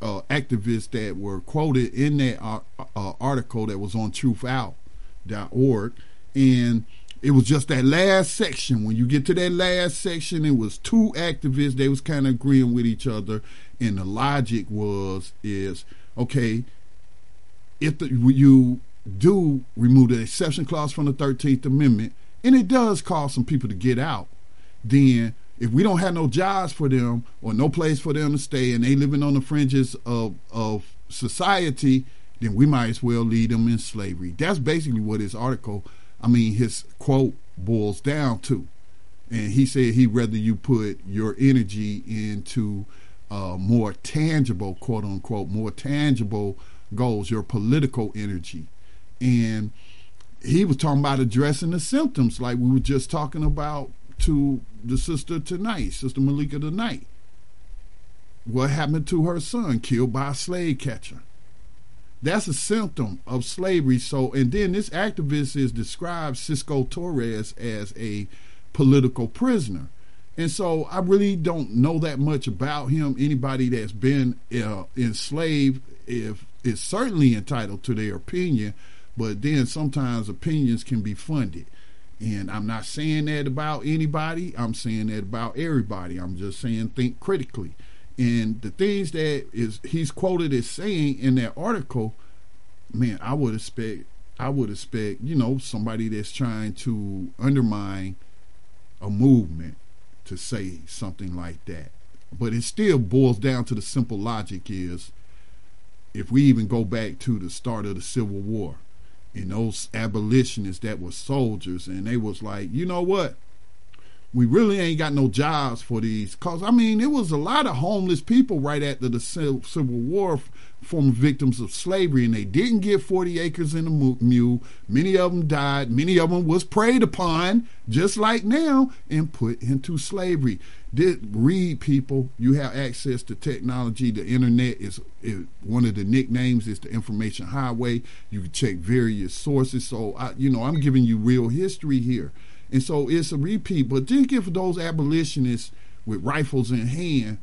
uh, activists that were quoted in that uh, uh, article that was on TruthOut.org, and it was just that last section. When you get to that last section, it was two activists. They was kind of agreeing with each other, and the logic was is okay. If the, you do remove the exception clause from the Thirteenth Amendment, and it does cause some people to get out, then if we don't have no jobs for them or no place for them to stay, and they living on the fringes of of society, then we might as well leave them in slavery. That's basically what this article I mean, his quote boils down to. And he said he'd rather you put your energy into uh, more tangible, quote unquote, more tangible goals, your political energy. And he was talking about addressing the symptoms, like we were just talking about to the sister tonight, Sister Malika tonight. What happened to her son, killed by a slave catcher? That's a symptom of slavery. So, and then this activist is described Cisco Torres as a political prisoner. And so I really don't know that much about him. Anybody that's been uh, enslaved if is certainly entitled to their opinion, but then sometimes opinions can be funded. And I'm not saying that about anybody. I'm saying that about everybody. I'm just saying think critically. And the things that is he's quoted as saying in that article, man, I would expect I would expect, you know, somebody that's trying to undermine a movement to say something like that. But it still boils down to the simple logic is if we even go back to the start of the Civil War and those abolitionists that were soldiers and they was like, you know what? We really ain't got no jobs for these. Cause I mean, it was a lot of homeless people right after the Civil War, former victims of slavery, and they didn't get 40 acres in a mule. Many of them died. Many of them was preyed upon, just like now, and put into slavery. Did read people? You have access to technology. The internet is, is one of the nicknames is the information highway. You can check various sources. So I, you know, I'm giving you real history here. And so it's a repeat. But then give those abolitionists with rifles in hand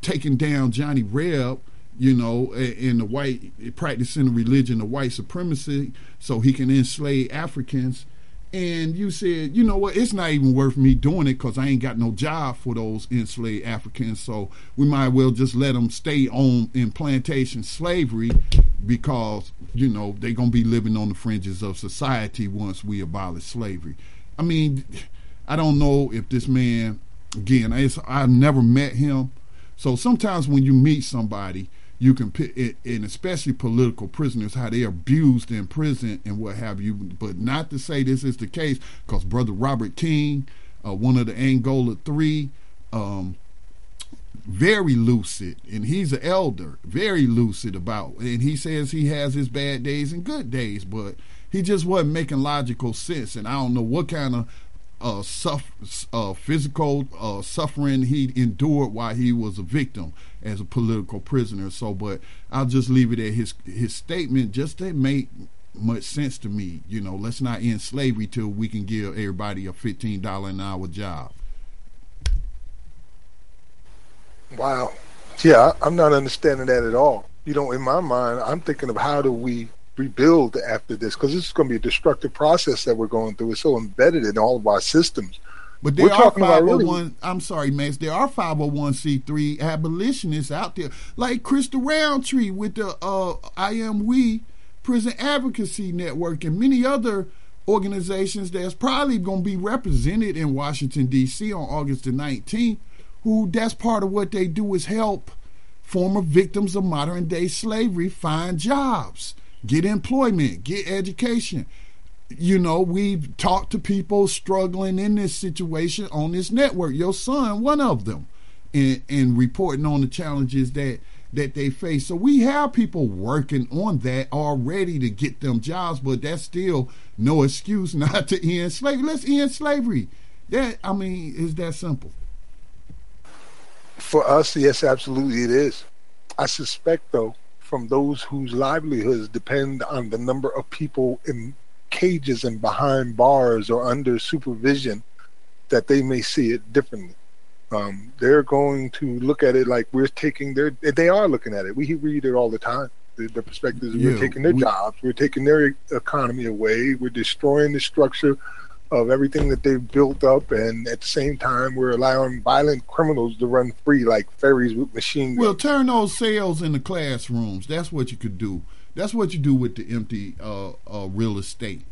taking down Johnny Reb, you know, in the white practicing the religion of white supremacy so he can enslave Africans. And you said, you know what, it's not even worth me doing it because I ain't got no job for those enslaved Africans. So we might well just let them stay on in plantation slavery because, you know, they're going to be living on the fringes of society once we abolish slavery. I mean, I don't know if this man, again, I've never met him. So sometimes when you meet somebody, you can pick, and especially political prisoners, how they're abused in prison and what have you. But not to say this is the case, because Brother Robert King, uh, one of the Angola Three, um, very lucid, and he's an elder, very lucid about, and he says he has his bad days and good days, but he just wasn't making logical sense, and I don't know what kind of uh, uh, physical uh, suffering he endured while he was a victim as a political prisoner. So, but I'll just leave it at his his statement. Just didn't make much sense to me. You know, let's not end slavery till we can give everybody a fifteen dollar an hour job. Wow. Yeah, I'm not understanding that at all. You know, in my mind, I'm thinking of how do we rebuild after this because this is going to be a destructive process that we're going through. It's so embedded in all of our systems. But there we're are 501, really, I'm sorry, Max, there are 501c3 abolitionists out there, like Krista Roundtree with the uh, I Am We Prison Advocacy Network and many other organizations that's probably going to be represented in Washington, D.C. on August the 19th, who that's part of what they do is help former victims of modern day slavery find jobs get employment, get education. You know, we've talked to people struggling in this situation on this network. Your son, one of them, and, and reporting on the challenges that that they face. So we have people working on that already to get them jobs, but that's still no excuse not to end slavery. Let's end slavery. That I mean, is that simple. For us, yes, absolutely it is. I suspect, though, from those whose livelihoods depend on the number of people in cages and behind bars or under supervision, that they may see it differently. Um, they're going to look at it like we're taking their. They are looking at it. We read it all the time. The, the perspective Yeah, we're taking their we- jobs, we're taking their economy away, we're destroying the structure of everything that they've built up, and at the same time, we're allowing violent criminals to run free like fairies with machine guns. Well, turn those cells into classrooms. That's what you could do. That's what you do with the empty uh, uh, real estate.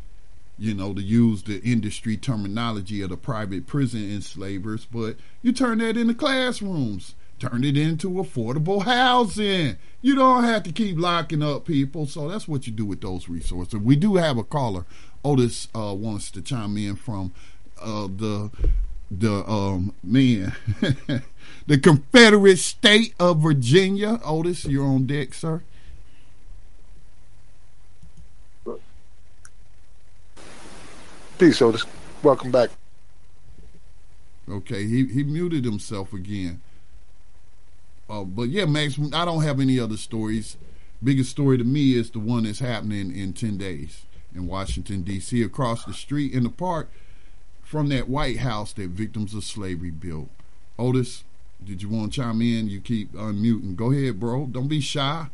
You know, to use the industry terminology of the private prison enslavers, but you turn that into classrooms. Turn it into affordable housing. You don't have to keep locking up people. So that's what you do with those resources. We do have a caller. Otis uh, wants to chime in from uh, the the um man the Confederate state of Virginia. Otis, you're on deck, sir. Peace, Otis. Welcome back. Okay, he he muted himself again. Uh, but yeah, Max, I don't have any other stories. Biggest story to me is the one that's happening in ten days in Washington D.C. across the street in the park from that White House that victims of slavery built. Otis, did you want to chime in? You keep unmuting. Go ahead, bro. Don't be shy.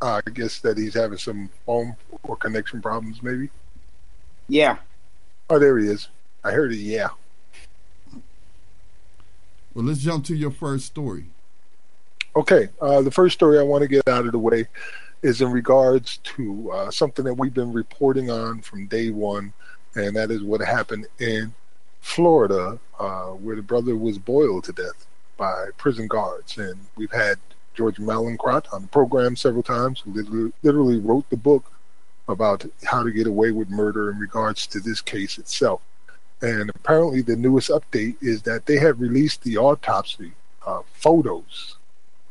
Uh, I guess that he's having some phone or connection problems, maybe. Yeah. Oh, there he is. I heard it. Yeah. Well, let's jump to your first story. Okay. Uh, the first story I want to get out of the way is in regards to uh, something that we've been reporting on from day one, and that is what happened in Florida, uh, where the brother was boiled to death by prison guards. And we've had George Mallinckrodt on the program several times, who literally, literally wrote the book about how to get away with murder in regards to this case itself. And apparently, the newest update is that they have released the autopsy uh, photos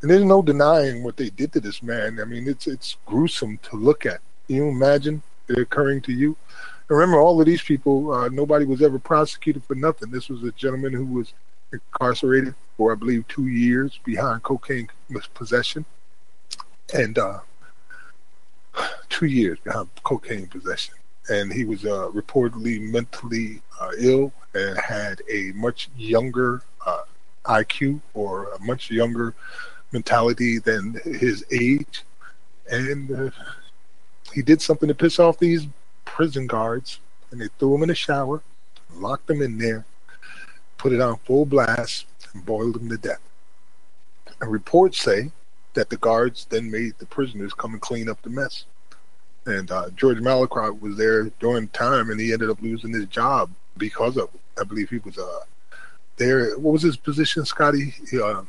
and there's no denying what they did to this man. I mean, it's it's gruesome to look at. Can you imagine it occurring to you? Remember, all of these people, uh, nobody was ever prosecuted for nothing. This was a gentleman who was incarcerated for, I believe, two years behind cocaine possession, and uh, two years behind cocaine possession. And he was uh, reportedly mentally uh, ill and had a much younger uh, IQ or a much younger mentality than his age, and uh, he did something to piss off these prison guards, and they threw him in a shower, locked him in there, put it on full blast, and boiled him to death. And reports say that the guards then made the prisoners come and clean up the mess. And uh, George Mallinckrodt was there during time, and he ended up losing his job because of. I believe he was uh, there. What was his position, Scotty? Uh,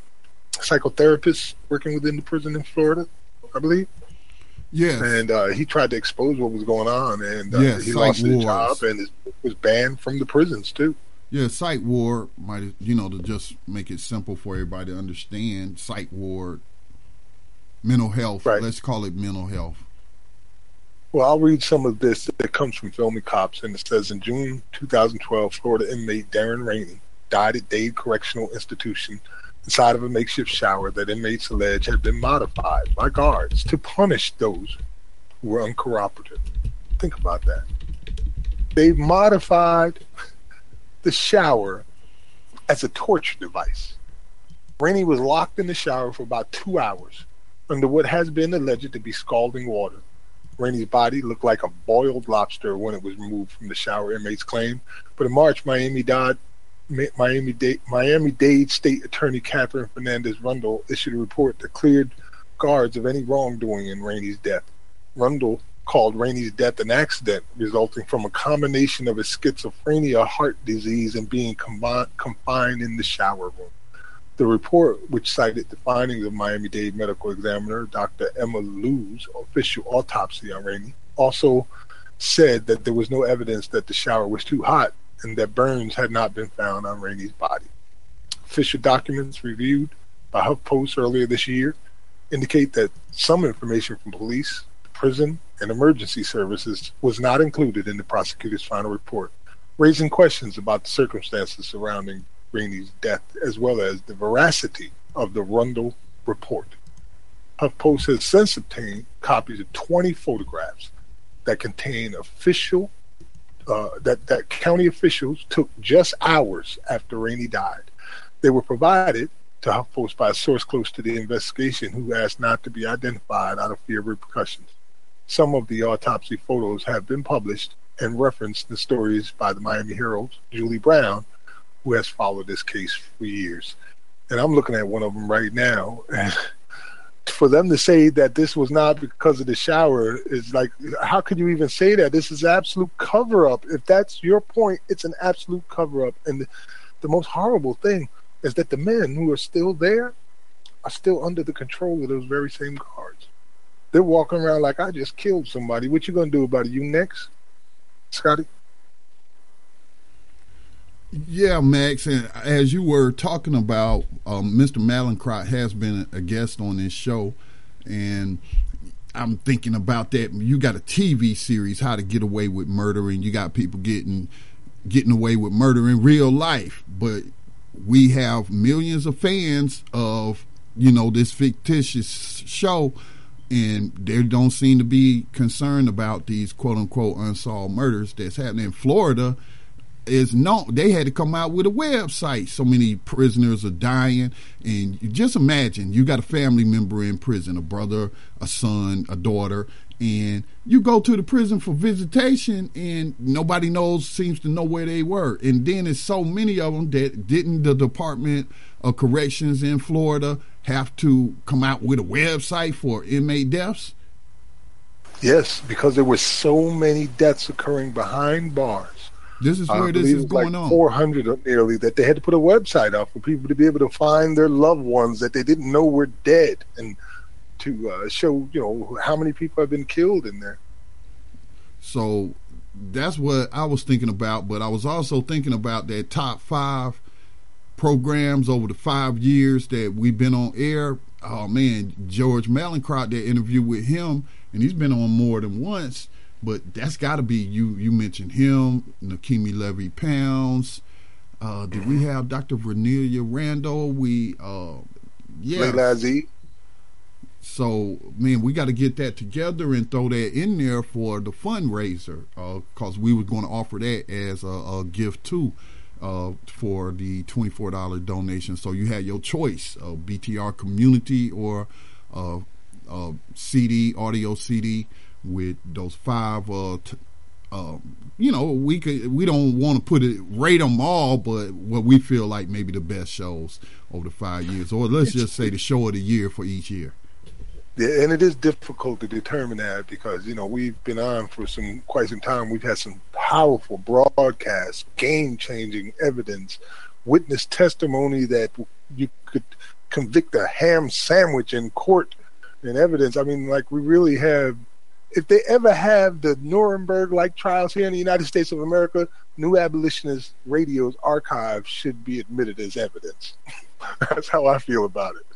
psychotherapist working within the prison in Florida, I believe. Yes. And uh, he tried to expose what was going on, and uh, Yes, he lost his job, and his book was banned from the prisons too. Yeah, psych ward might you know to just make it simple for everybody to understand. Psych ward, mental health. Right. Let's call it mental health. Well, I'll read some of this that comes from Filming Cops, and it says in June 2012, Florida inmate Darren Rainey died at Dade Correctional Institution inside of a makeshift shower that inmates allege had been modified by guards to punish those who were uncooperative. Think about that. They've modified the shower as a torture device. Rainey was locked in the shower for about two hours under what has been alleged to be scalding water. Rainey's body looked like a boiled lobster when it was removed from the shower, inmates claim. But in March, Miami Dade, Miami Dade, Miami Dade State Attorney Katherine Fernandez Rundle issued a report that cleared guards of any wrongdoing in Rainey's death. Rundle called Rainey's death an accident resulting from a combination of his schizophrenia, heart disease, and being confined in the shower room. The report, which cited the findings of Miami Dade medical examiner Dr. Emma Lew's official autopsy on Rainey, also said that there was no evidence that the shower was too hot and that burns had not been found on Rainey's body. Official documents reviewed by HuffPost earlier this year indicate that some information from police, prison, and emergency services was not included in the prosecutor's final report, raising questions about the circumstances surrounding Rainey's death as well as the veracity of the Rundle report. HuffPost has since obtained copies of 20 photographs that contain official uh, that that county officials took just hours after Rainey died. They were provided to HuffPost by a source close to the investigation who asked not to be identified out of fear of repercussions. Some of the autopsy photos have been published and referenced in stories by the Miami Herald's Julie Brown, who has followed this case for years. And I'm looking at one of them right now. And for them to say that this was not because of the shower is like, how could you even say that? This is absolute cover up. If that's your point, it's an absolute cover up. And the, the most horrible thing is that the men who are still there are still under the control of those very same guards. They're walking around like I just killed somebody. What you gonna do about it? You next, Scotty? Yeah, Max, and as you were talking about, um, Mr. Mallinckrodt has been a guest on this show, and I'm thinking about that. You got a TV series, How to Get Away with Murder, and you got people getting getting away with murder in real life, but we have millions of fans of you know this fictitious show and they don't seem to be concerned about these quote unquote unsolved murders that's happening in Florida is known. They had to come out with a website. So many prisoners are dying. And just imagine you got a family member in prison a brother a son a daughter and you go to the prison for visitation and nobody knows seems to know where they were. And then there's so many of them that didn't the department of corrections in florida have to come out with a website for inmate deaths? Yes because there were so many deaths occurring behind bars this is where this is going like on 400 nearly that they had to put a website up for people to be able to find their loved ones that they didn't know were dead and to uh, show you know how many people have been killed in there. So that's what I was thinking about, but I was also thinking about that top five programs over the five years that we've been on air. Oh man, George Mallinckrodt, that interview with him, and he's been on more than once. But that's got to be you. You mentioned him, Nekima Levy Pounds. Uh, did we have Dr. Vernelia Randall? We, uh, yeah. So, man, we got to get that together and throw that in there for the fundraiser because uh, we were going to offer that as a, a gift too uh, for the $24 donation. So you had your choice of BTR community or uh, CD, audio CD with those five. Uh, t- uh, you know, we could we don't want to put it rate them all, but what we feel like maybe the best shows over the five years, or let's just say the show of the year for each year. Yeah, and it is difficult to determine that because you know we've been on for some quite some time. We've had some powerful broadcasts, game-changing evidence, witness testimony that you could convict a ham sandwich in court and evidence. I mean, like we really have. If they ever have the Nuremberg-like trials here in the United States of America, New Abolitionist Radio's archive should be admitted as evidence. That's how I feel about it.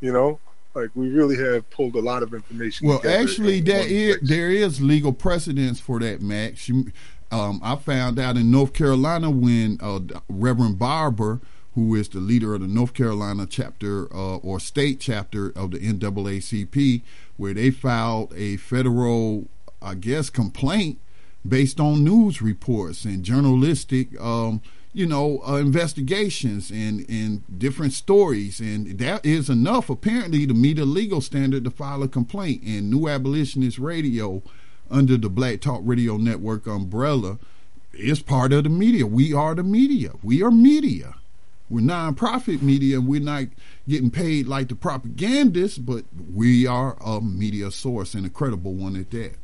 You know, like we really have pulled a lot of information. Well, actually, there is there is legal precedence for that, Max. You, um, I found out in North Carolina when uh, Reverend Barber, who is the leader of the North Carolina chapter uh, or state chapter of the NAACP, where they filed a federal, I guess, complaint based on news reports and journalistic. Um, you know, uh, investigations and, and different stories. And that is enough, apparently, to meet a legal standard to file a complaint. And New Abolitionist Radio, under the Black Talk Radio Network umbrella, is part of the media. We are the media. We are media. We're nonprofit media. We're not getting paid like the propagandists, but we are a media source and a credible one at that.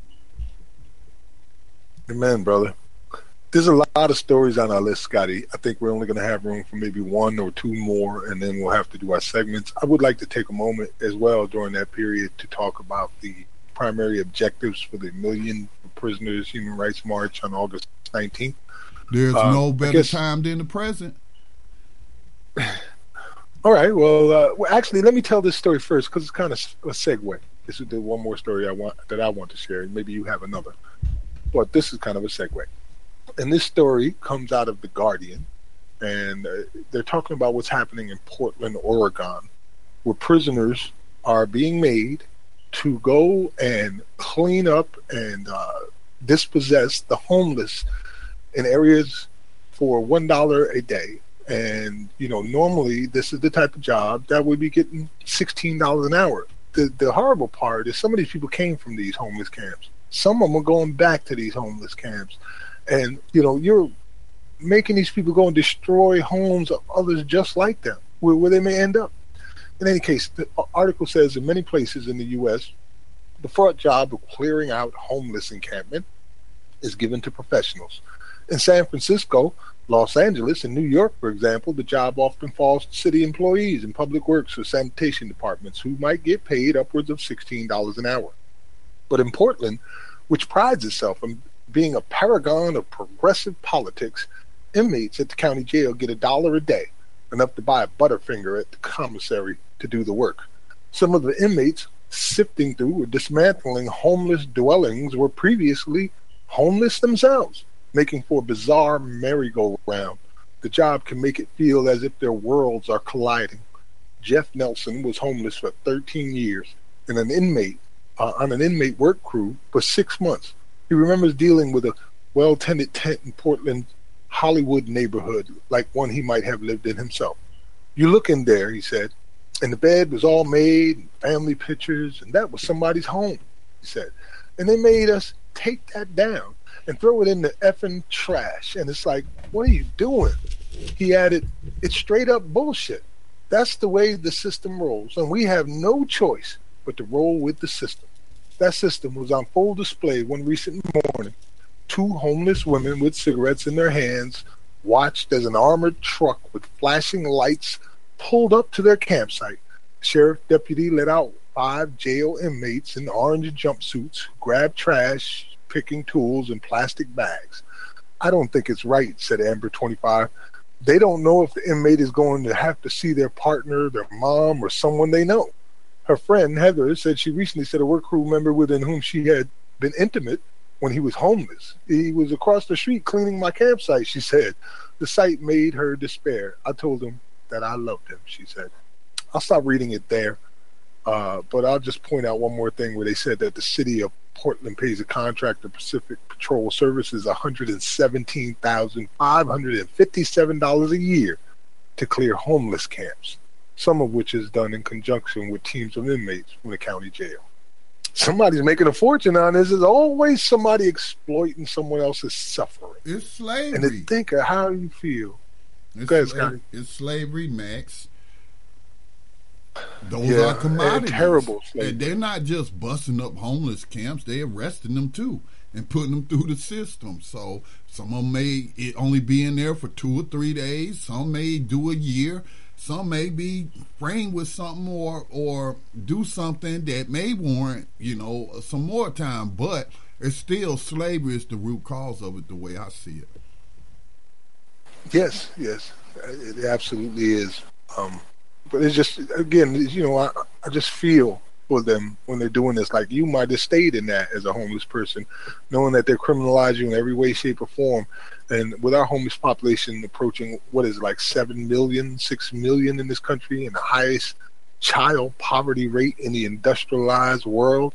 Amen, brother there's a lot of stories on our list, Scotty. I think we're only going to have room for maybe one or two more, and then we'll have to do our segments. I would like to take a moment as well during that period to talk about the primary objectives for the Million Prisoners Human Rights March on August 19th. There's uh, no better guess, time than the present. All right. Well, uh, well, actually, let me tell this story first because it's kind of a segue. This is the one more story I want that I want to share. Maybe you have another, but this is kind of a segue. And this story comes out of the Guardian, and uh, they're talking about what's happening in Portland, Oregon, where prisoners are being made to go and clean up and uh, dispossess the homeless in areas for one dollar a day. And you know, normally this is the type of job that would be getting sixteen dollars an hour. The the horrible part is some of these people came from these homeless camps. Some of them are going back to these homeless camps, and you know, you're making these people go and destroy homes of others just like them, where, where they may end up. In any case, the article says in many places in the U.S., the front job of clearing out homeless encampment is given to professionals. In San Francisco, Los Angeles, and New York, for example, the job often falls to city employees in public works or sanitation departments who might get paid upwards of $16 an hour. But in Portland, which prides itself on being a paragon of progressive politics, inmates at the county jail get a dollar a day, enough to buy a Butterfinger at the commissary to do the work. Some of the inmates sifting through or dismantling homeless dwellings were previously homeless themselves, making for a bizarre merry-go-round. The job can make it feel as if their worlds are colliding. Jeff Nelson was homeless for 13 years and an inmate uh, on an inmate work crew for six months. He remembers dealing with a well-tended tent in Portland Hollywood neighborhood, like one he might have lived in himself. You look in there, he said, and the bed was all made, and family pictures, and that was somebody's home, he said. And they made us take that down and throw it in the effing trash. And it's like, what are you doing? He added, it's straight up bullshit. That's the way the system rolls, and we have no choice but to roll with the system. That system was on full display one recent morning. Two homeless women with cigarettes in their hands watched as an armored truck with flashing lights pulled up to their campsite. Sheriff deputy let out five jail inmates in orange jumpsuits, grabbed trash, picking tools, and plastic bags. I don't think it's right, said Amber 25. They don't know if the inmate is going to have to see their partner, their mom, or someone they know. Her friend, Heather, said she recently said a work crew member within whom she had been intimate when he was homeless. He was across the street cleaning my campsite, she said. The sight made her despair. I told him that I loved him, she said. I'll stop reading it there, uh, but I'll just point out one more thing where they said that the city of Portland pays a contractor, Pacific Patrol Services, $117,557 a year to clear homeless camps, some of which is done in conjunction with teams of inmates from the county jail. Somebody's making a fortune on this. There's always somebody exploiting someone else's suffering. It's slavery. And to think of how you feel It's, Go ahead, sla- Scotty. it's slavery, Max. Those Yeah, are commodities. terrible And they're not just busting up homeless camps; they're arresting them too and putting them through the system. So some of them may only be in there for two or three days. Some may do a year. Some may be framed with something or or do something that may warrant you know some more time. But it's still slavery is the root cause of it, the way I see it. Yes, yes, it absolutely is. Um, but it's just again, you know, I, I just feel for them when they're doing this. Like you might have stayed in that as a homeless person, knowing that they're criminalizing you in every way, shape, or form. And with our homeless population approaching what is it, like seven million, six million in this country, and the highest child poverty rate in the industrialized world,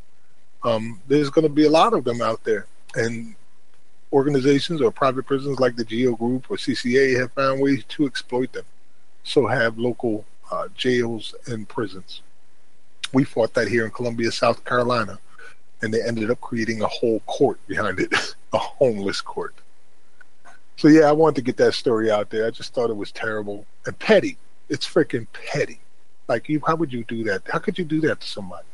um, there's going to be a lot of them out there. And organizations or private prisons like the Geo Group or CCA have found ways to exploit them. So have local uh, jails and prisons. We fought that here in Columbia, South Carolina, and they ended up creating a whole court behind it, a homeless court. So yeah, I wanted to get that story out there. I just thought it was terrible and petty. It's freaking petty. Like you, how would you do that? How could you do that to somebody?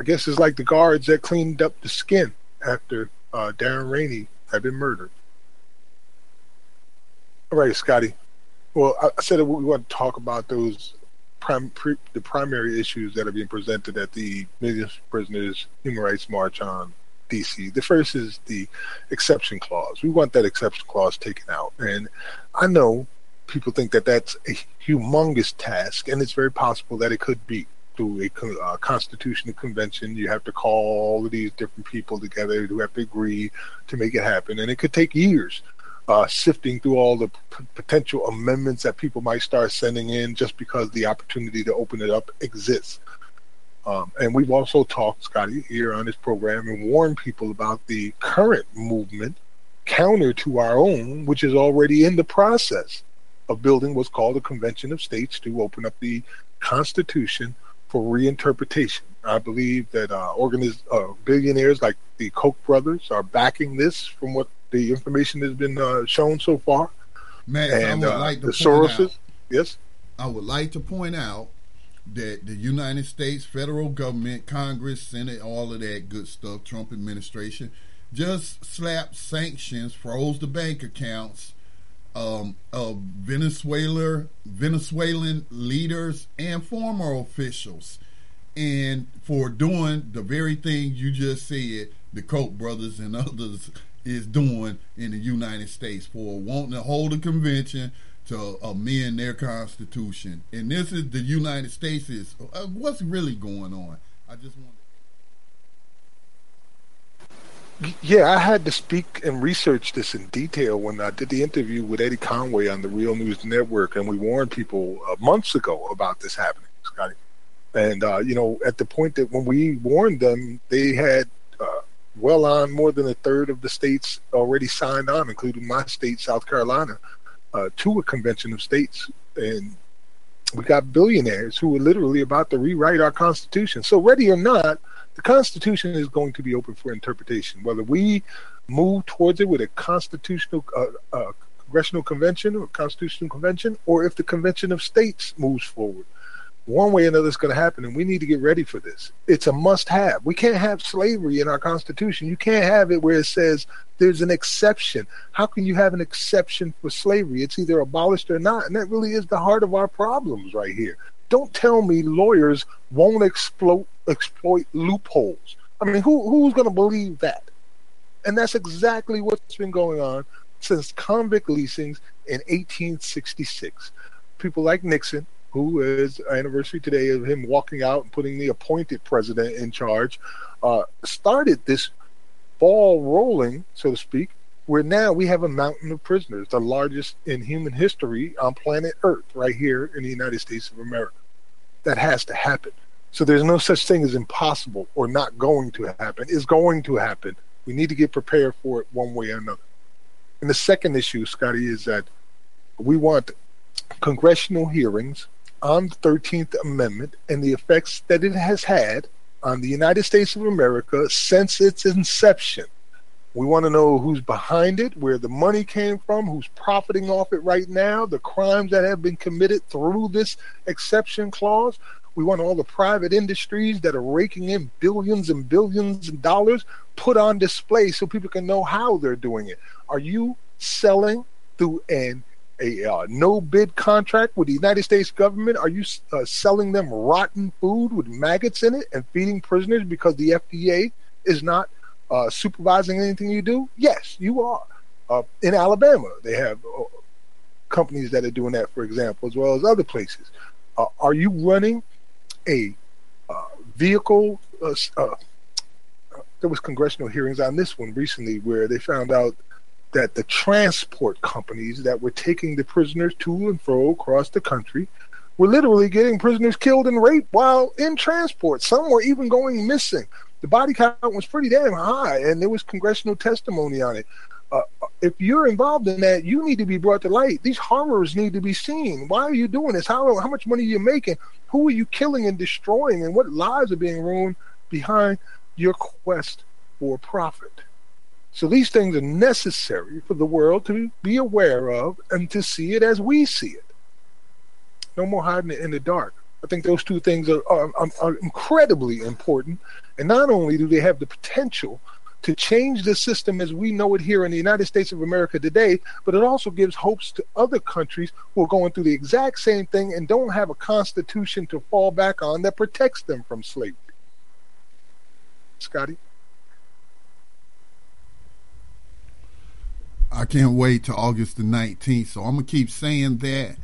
I guess it's like the guards that cleaned up the skin after uh, Darren Rainey had been murdered. All right, Scotty. Well, I, said we want to talk about those prim, pre, the primary issues that are being presented at the Millions of Prisoners Human Rights March on DC. The first is the exception clause. We want that exception clause taken out, and I know people think that that's a humongous task, and it's very possible that it could be through a uh, constitutional convention. You have to call all of these different people together who have to agree to make it happen, and it could take years. Uh, sifting through all the p- potential amendments that people might start sending in just because the opportunity to open it up exists. Um, and we've also talked, Scotty, here on this program and warned people about the current movement counter to our own, which is already in the process of building what's called a convention of states to open up the Constitution for reinterpretation. I believe that uh, organiz- uh, billionaires like the Koch brothers are backing this from what the information that's been uh, shown so far. And I would uh, like to the point Soroses, out, yes, I would like to point out that the United States federal government, Congress, Senate, all of that good stuff, Trump administration, just slapped sanctions, froze the bank accounts um, of Venezuela, Venezuelan leaders and former officials, and for doing the very thing you just said, the Koch brothers and others is doing in the United States for wanting to hold a convention to amend their constitution. And this is the United States is uh, what's really going on. I just want. Yeah, I had to speak and research this in detail when I did the interview with Eddie Conway on the Real News Network, and we warned people uh, months ago about this happening, Scotty. And uh, you know, at the point that when we warned them, they had well on more than a third of the states already signed on, including my state, South Carolina, uh, to a convention of states, and we got billionaires who are literally about to rewrite our constitution. So, ready or not, the Constitution is going to be open for interpretation. Whether we move towards it with a constitutional uh, uh, congressional convention or constitutional convention, or if the convention of states moves forward, one way or another is going to happen, and we need to get ready for this. It's a must-have. We can't have slavery in our Constitution. You can't have it where it says there's an exception. How can you have an exception for slavery? It's either abolished or not, and that really is the heart of our problems right here. Don't tell me lawyers won't exploit exploit loopholes. I mean, who who's going to believe that? And that's exactly what's been going on since convict leasings in 1866. People like Nixon, who is anniversary today of him walking out and putting the appointed president in charge, uh, started this ball rolling, so to speak, where now we have a mountain of prisoners, the largest in human history on planet Earth, right here in the United States of America. That has to happen. So there's no such thing as impossible or not going to happen. It's going to happen. We need to get prepared for it one way or another. And the second issue, Scotty, is that we want congressional hearings on the 13th Amendment and the effects that it has had on the United States of America since its inception. We want to know who's behind it, where the money came from, who's profiting off it right now, the crimes that have been committed through this exception clause. We want all the private industries that are raking in billions and billions of dollars put on display so people can know how they're doing it. Are you selling through an a uh, no bid contract with the United States government? Are you uh, selling them rotten food with maggots in it and feeding prisoners because the FDA is not uh, supervising anything you do? Yes, you are. Uh, in Alabama, they have uh, companies that are doing that, for example, as well as other places. Uh, are you running a vehicle? there was congressional hearings on this one recently where they found out that the transport companies that were taking the prisoners to and fro across the country were literally getting prisoners killed and raped while in transport. Some were even going missing. The body count was pretty damn high, and there was congressional testimony on it. Uh, if you're involved in that, you need to be brought to light. These horrors need to be seen. Why are you doing this? How how much money are you making? Who are you killing and destroying? And what lives are being ruined behind your quest for profit? So these things are necessary for the world to be aware of and to see it as we see it. No more hiding it in the dark. I think those two things are, are, are incredibly important. And not only do they have the potential to change the system as we know it here in the United States of America today, but it also gives hopes to other countries who are going through the exact same thing and don't have a constitution to fall back on that protects them from slavery. Scotty? I can't wait to August the 19th. So I'm gonna keep saying that,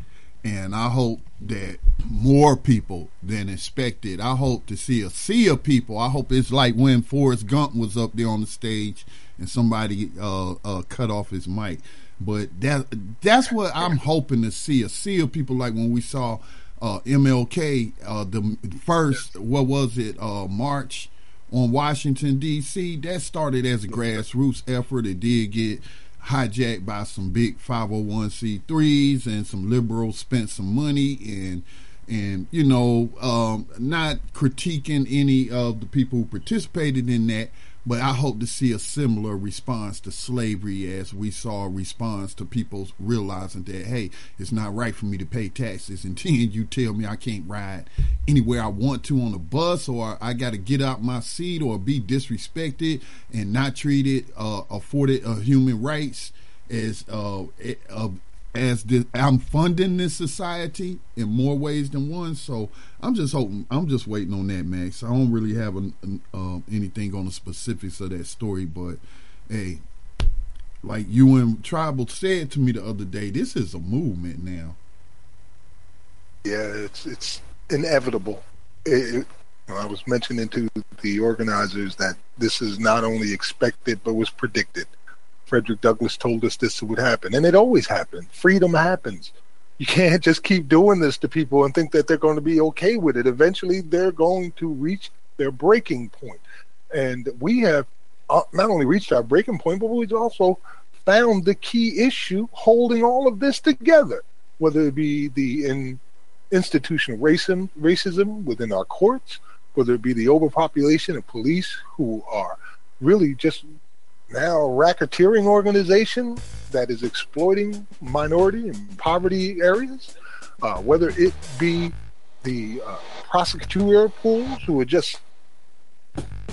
and I hope that more people than expected. I hope to see a sea of people. I hope it's like when Forrest Gump was up there on the stage and somebody uh, uh, cut off his mic. But that that's what I'm hoping to see a sea of people like when we saw uh, MLK uh, the first what was it uh, March on Washington D.C. That started as a grassroots effort. It did get hijacked by some big 501c3s and some liberals spent some money and and you know um, not critiquing any of the people who participated in that but I hope to see a similar response to slavery as we saw a response to people realizing that, hey, it's not right for me to pay taxes. And then you tell me I can't ride anywhere I want to on a bus or I got to get out my seat or be disrespected and not treated, uh, afforded uh, human rights as uh, as the, I'm funding this society in more ways than one. So I'm just hoping, I'm just waiting on that, Max. I don't really have an, an, uh, anything on the specifics of that story, but hey, like you and Tribal said to me the other day, this is a movement now. Yeah, it's it's inevitable. It, it, I was mentioning to the organizers that this is not only expected but was predicted. Frederick Douglass told us this would happen, and it always happened. Freedom happens. You can't just keep doing this to people and think that they're going to be okay with it. Eventually, they're going to reach their breaking point. And we have uh, not only reached our breaking point, but we've also found the key issue holding all of this together, whether it be the in, institutional racism, racism within our courts, whether it be the overpopulation of police who are really just now racketeering organization that is exploiting minority and poverty areas, uh, whether it be the uh, prosecutor pools who are just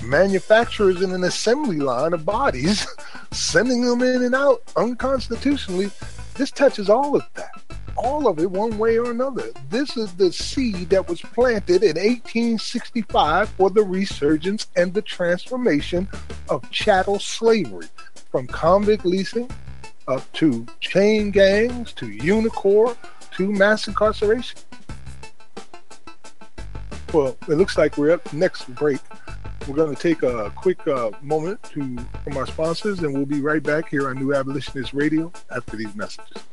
manufacturers in an assembly line of bodies, sending them in and out unconstitutionally. This touches all of that all of it one way or another. This is the seed that was planted in 1865 for the resurgence and the transformation of chattel slavery from convict leasing up to chain gangs to Unicor to mass incarceration. Well, it looks like we're up next break. We're going to take a quick uh, moment to from our sponsors, and we'll be right back here on New Abolitionist Radio after these messages.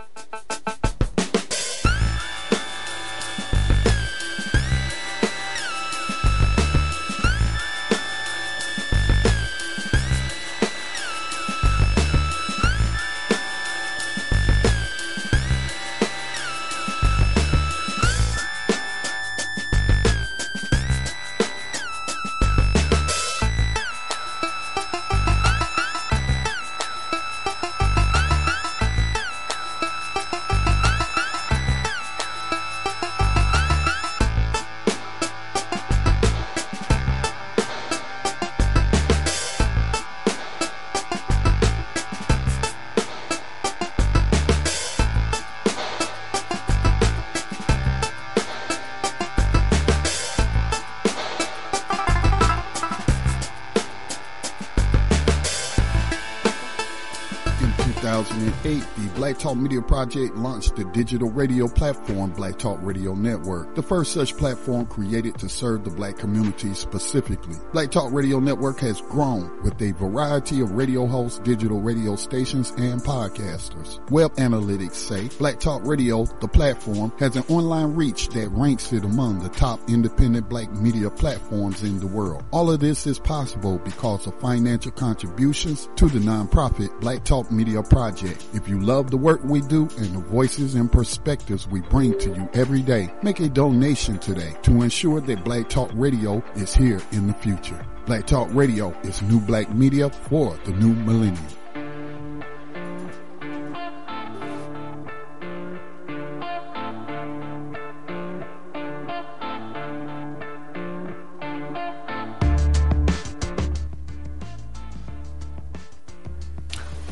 Talk Media Project launched the digital radio platform Black Talk Radio Network, the first such platform created to serve the black community specifically. Black Talk Radio Network has grown with a variety of radio hosts, digital radio stations, and podcasters. Web analytics say Black Talk Radio, the platform, has an online reach that ranks it among the top independent black media platforms in the world. All of this is possible because of financial contributions to the nonprofit Black Talk Media Project. If you love the work we do and the voices and perspectives we bring to you every day, make a donation today to ensure that Black Talk Radio is here in the future. Black Talk Radio is new black media for the new millennium.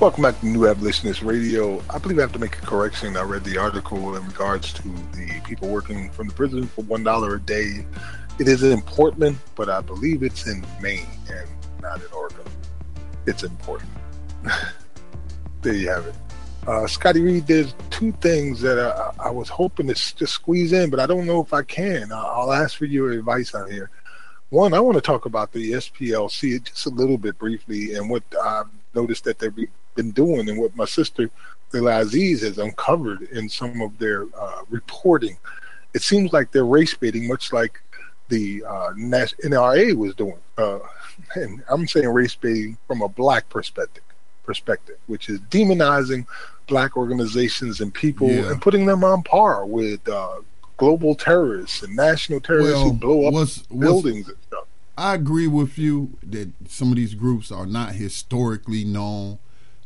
Welcome back to New Abolitionist Radio. I believe I have to make a correction. I read the article in regards to the people working from the prison for one dollar a day. It is in Portland, but I believe it's in Maine and not in Oregon. It's important. there you have it. Uh, Scotty Reed, there's two things that I, I, was hoping to just squeeze in, but I don't know if I can. I'll ask for your advice on here. One, I want to talk about the SPLC just a little bit briefly and what I've noticed that they've been doing and what my sister, Leila Aziz, has uncovered in some of their uh, reporting. It seems like they're race baiting, much like the uh, NRA was doing. Uh, and I'm saying race baiting from a black perspective, perspective, which is demonizing black organizations and people yeah. and putting them on par with uh, global terrorists and national terrorists well, who blow up what's, buildings what's, and stuff. I agree with you that some of these groups are not historically known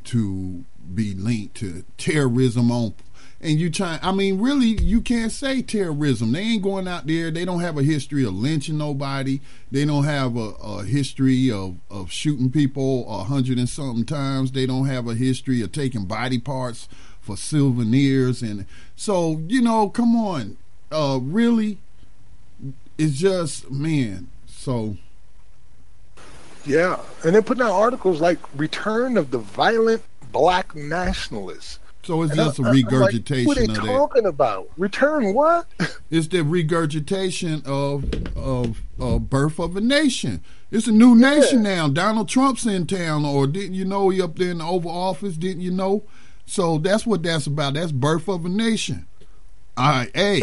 to be linked to terrorism on and you try I mean really you can't say terrorism. They ain't going out there, they don't have a history of lynching nobody. They don't have a, a history of, of shooting people a hundred and something times. They don't have a history of taking body parts for souvenirs and so, you know, come on. Uh really it's just man, so yeah, and they're putting out articles like "Return of the Violent Black Nationalists." So it's and just I, a regurgitation like, what are they talking that. about? Return what? it's the regurgitation of of of birth of a nation. It's a new nation now. Donald Trump's in town, or didn't you know he up there in the Oval Office? Didn't you know? So that's what that's about. That's birth of a nation. All right, hey,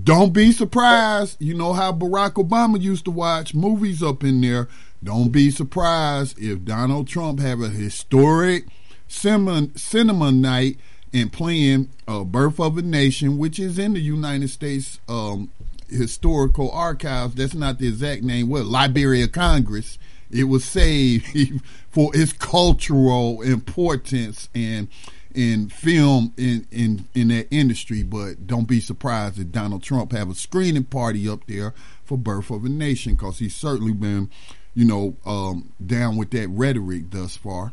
don't be surprised. You know how Barack Obama used to watch movies up in there. Don't be surprised if Donald Trump have a historic cinema, cinema night and playing uh, Birth of a Nation, which is in the United States um, Historical Archives. That's not the exact name. What Library of Congress. It was saved for its cultural importance and in film in, in in that industry. But don't be surprised if Donald Trump have a screening party up there for Birth of a Nation, because he's certainly been, you know, um, down with that rhetoric thus far.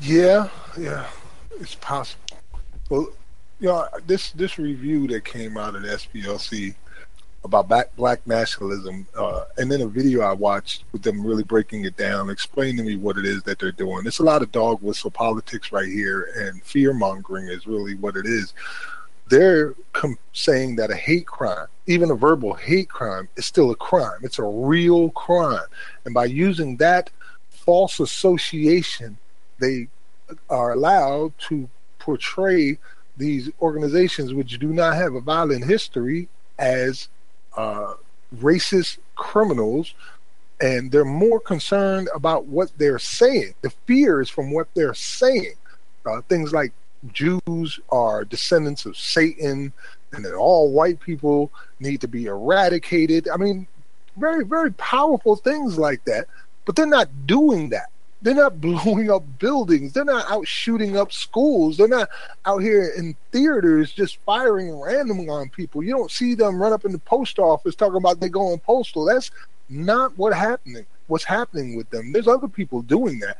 Yeah, yeah, it's possible. Well, you know, this this review that came out of the SPLC about black, black nationalism, uh, and then a video I watched with them really breaking it down, explaining to me what it is that they're doing. It's a lot of dog whistle politics right here, and fear mongering is really what it is. They're com- saying that a hate crime, even a verbal hate crime, is still a crime. It's a real crime, and by using that false association they are allowed to portray these organizations which do not have a violent history as uh, racist criminals. And they're more concerned about what they're saying. The fear is from what they're saying. Uh, things like jews are descendants of satan and that all white people need to be eradicated i mean very very powerful things like that but they're not doing that they're not blowing up buildings. They're not out shooting up schools. They're not out here in theaters just firing randomly on people. You don't see them run up in the post office talking about they're going postal. That's not what happening. What's happening with them? There's other people doing that,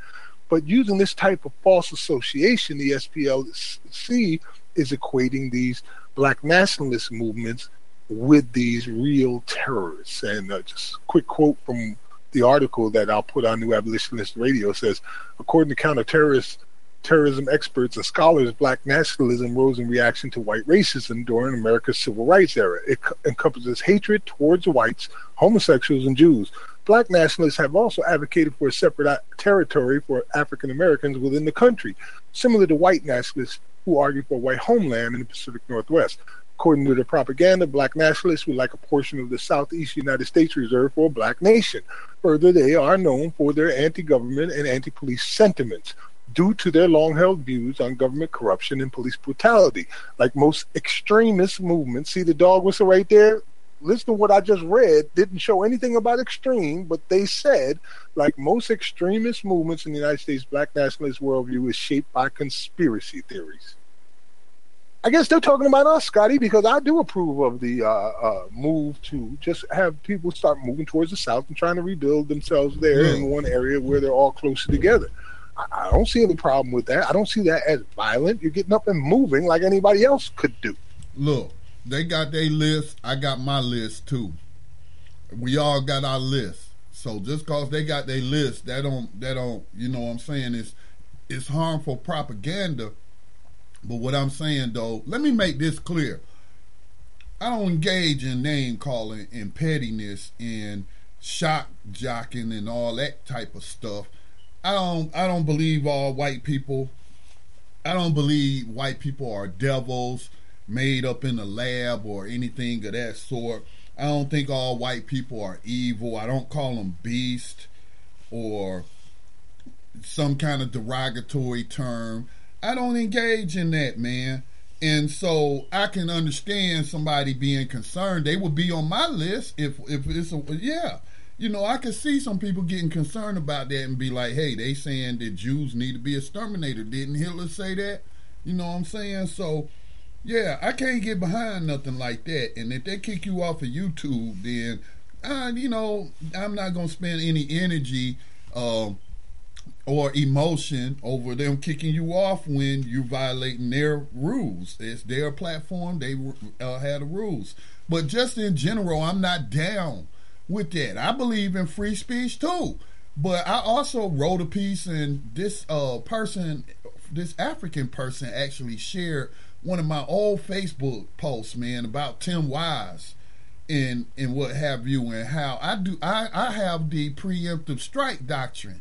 but using this type of false association, the SPLC is equating these black nationalist movements with these real terrorists. And uh, just a quick quote from the article that I'll put on New Abolitionist Radio says, according to counterterrorist terrorism experts and scholars, black nationalism rose in reaction to white racism during America's civil rights era. It encompasses hatred towards whites, homosexuals, and Jews. Black nationalists have also advocated for a separate uh, territory for African Americans within the country, similar to white nationalists who argue for a white homeland in the Pacific Northwest. According to the propaganda, black nationalists would like a portion of the southeast United States reserved for a black nation. Further, they are known for their anti government and anti police sentiments due to their long held views on government corruption and police brutality. Like most extremist movements, see the dog whistle right there? Listen to what I just read. Didn't show anything about extreme, but they said, like most extremist movements in the United States, black nationalist worldview is shaped by conspiracy theories. I guess they're talking about us, Scotty, because I do approve of the uh, uh, move to just have people start moving towards the south and trying to rebuild themselves there yeah. in one area where they're all closer together. I, I don't see any problem with that. I don't see that as violent. You're getting up and moving like anybody else could do. Look, they got their list. I got my list too. We all got our list. So just cause they got their list, that don't that don't you know what I'm saying is it's harmful propaganda. But what I'm saying though, let me make this clear. I don't engage in name calling and pettiness and shock jocking and all that type of stuff. I don't I don't believe all white people I don't believe white people are devils made up in the lab or anything of that sort. I don't think all white people are evil. I don't call them beast or some kind of derogatory term. I don't engage in that, man. And so I can understand somebody being concerned. They would be on my list if if it's a yeah. You know, I could see some people getting concerned about that and be like, "Hey, they saying that Jews need to be exterminated. Didn't Hitler say that?" You know what I'm saying? So, yeah, I can't get behind nothing like that. And if they kick you off of YouTube, then, uh, you know, I'm not gonna spend any energy. Uh, or emotion over them kicking you off when you're violating their rules. It's their platform; they uh, have the rules. But just in general, I'm not down with that. I believe in free speech too. But I also wrote a piece, and this uh, person, this African person, actually shared one of my old Facebook posts, man, about Tim Wise and and what have you, and how I do. I I have the preemptive strike doctrine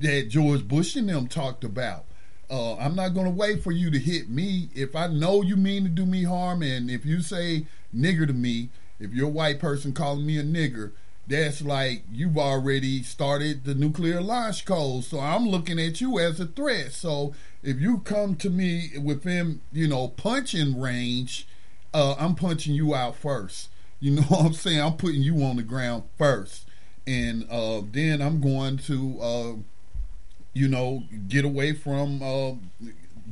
that George Bush and them talked about. Uh, I'm not going to wait for you to hit me. If I know you mean to do me harm, and if you say nigger to me, if you're a white person calling me a nigger, that's like you've already started the nuclear launch code. So I'm looking at you as a threat. So if you come to me within, you know, punching range, uh, I'm punching you out first. You know what I'm saying? I'm putting you on the ground first. And uh, then I'm going to uh, you know, get away from uh,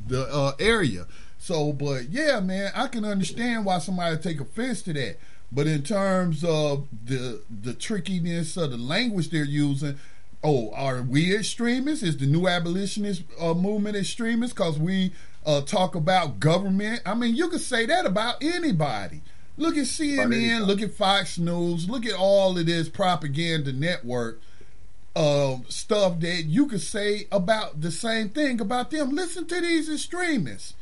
the uh, area. So, but yeah, man, I can understand why somebody take offense to that. But in terms of the the trickiness of the language they're using, oh, are we extremists? Is the new abolitionist uh, movement extremists? Because we uh, talk about government. I mean, you could say that about anybody. Look at CNN, look at Fox News, look at all of this propaganda network uh, stuff that you could say about the same thing about them. Listen to these extremists.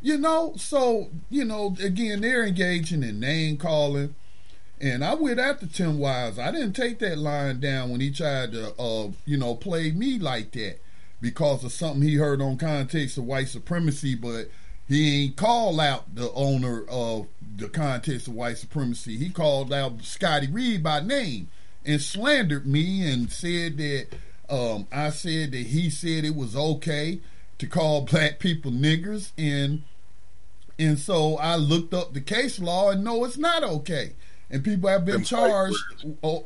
You know, so, you know, again, they're engaging in name calling. And I went after Tim Wise. I didn't take that line down when he tried to, uh, you know, play me like that because of something he heard on context of white supremacy, but he ain't call out the owner of the context of white supremacy. He called out Scotty Reed by name and slandered me and said that um, I said that he said it was okay to call black people niggers and and so I looked up the case law and no it's not okay and people have been charged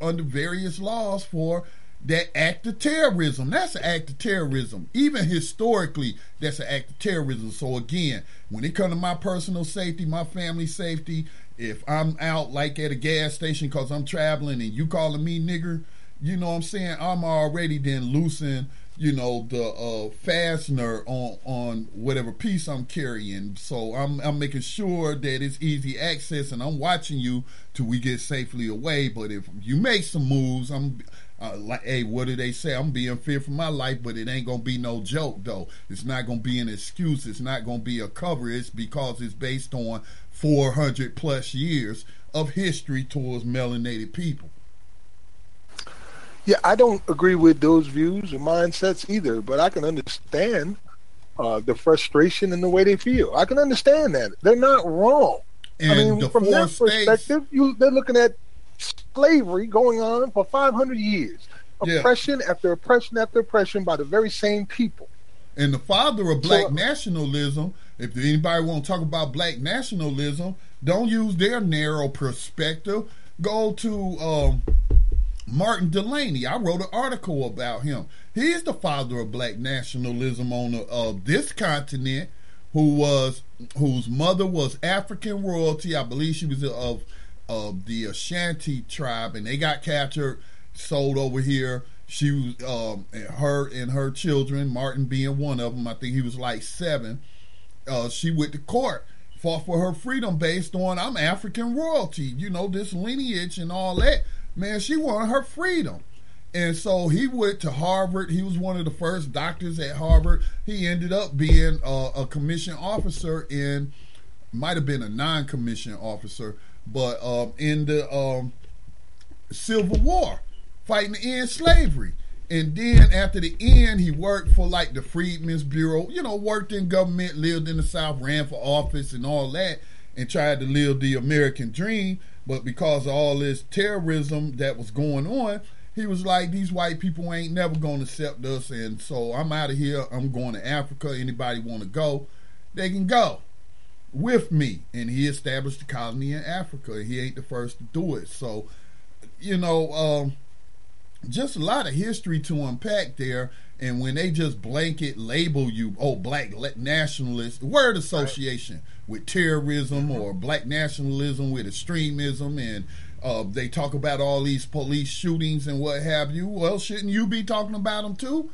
under various laws for that act of terrorism. That's an act of terrorism. Even historically that's an act of terrorism. So again when it comes to my personal safety my family safety if I'm out like at a gas station because I'm traveling and you calling me nigger, you know what I'm saying? I'm already then loosening, you know, the uh, fastener on on whatever piece I'm carrying. So I'm I'm making sure that it's easy access and I'm watching you till we get safely away. But if you make some moves, I'm uh, like, hey, what do they say? I'm being feared for my life, but it ain't gonna be no joke though. It's not gonna be an excuse. It's not gonna be a cover. It's because it's based on 400 plus years of history towards melanated people. Yeah, I don't agree with those views or mindsets either, but I can understand uh, the frustration and the way they feel. I can understand that. They're not wrong. And I mean, from their perspective, you, they're looking at slavery going on for 500 years. Oppression yeah. after oppression after oppression by the very same people. And the father of black so, nationalism if anybody want to talk about black nationalism, don't use their narrow perspective. Go to um, Martin Delany, I wrote an article about him. He is the father of black nationalism on uh, this continent. Who was whose mother was African royalty? I believe she was of of the Ashanti tribe, and they got captured, sold over here. She was um, her and her children, Martin being one of them. I think he was like seven uh, she went to court, fought for her freedom based on I'm African royalty, you know, this lineage and all that. Man, she wanted her freedom. And so he went to Harvard. He was one of the first doctors at Harvard. He ended up being a, a commission officer in, might have been a non-commissioned officer, but um, in the um, Civil War, fighting to end slavery. And then after the end, he worked for like the Freedmen's Bureau, you know, worked in government, lived in the South, ran for office and all that, and tried to live the American dream. But because of all this terrorism that was going on, he was like, these white people ain't never going to accept us. And so I'm out of here. I'm going to Africa. Anybody want to go? They can go with me. And he established a colony in Africa. He ain't the first to do it. So, you know, um, just a lot of history to unpack there. And when they just blanket label you, oh, black nationalist, word association right. with terrorism or black nationalism with extremism and uh, they talk about all these police shootings and what have you. Well, shouldn't you be talking about them too?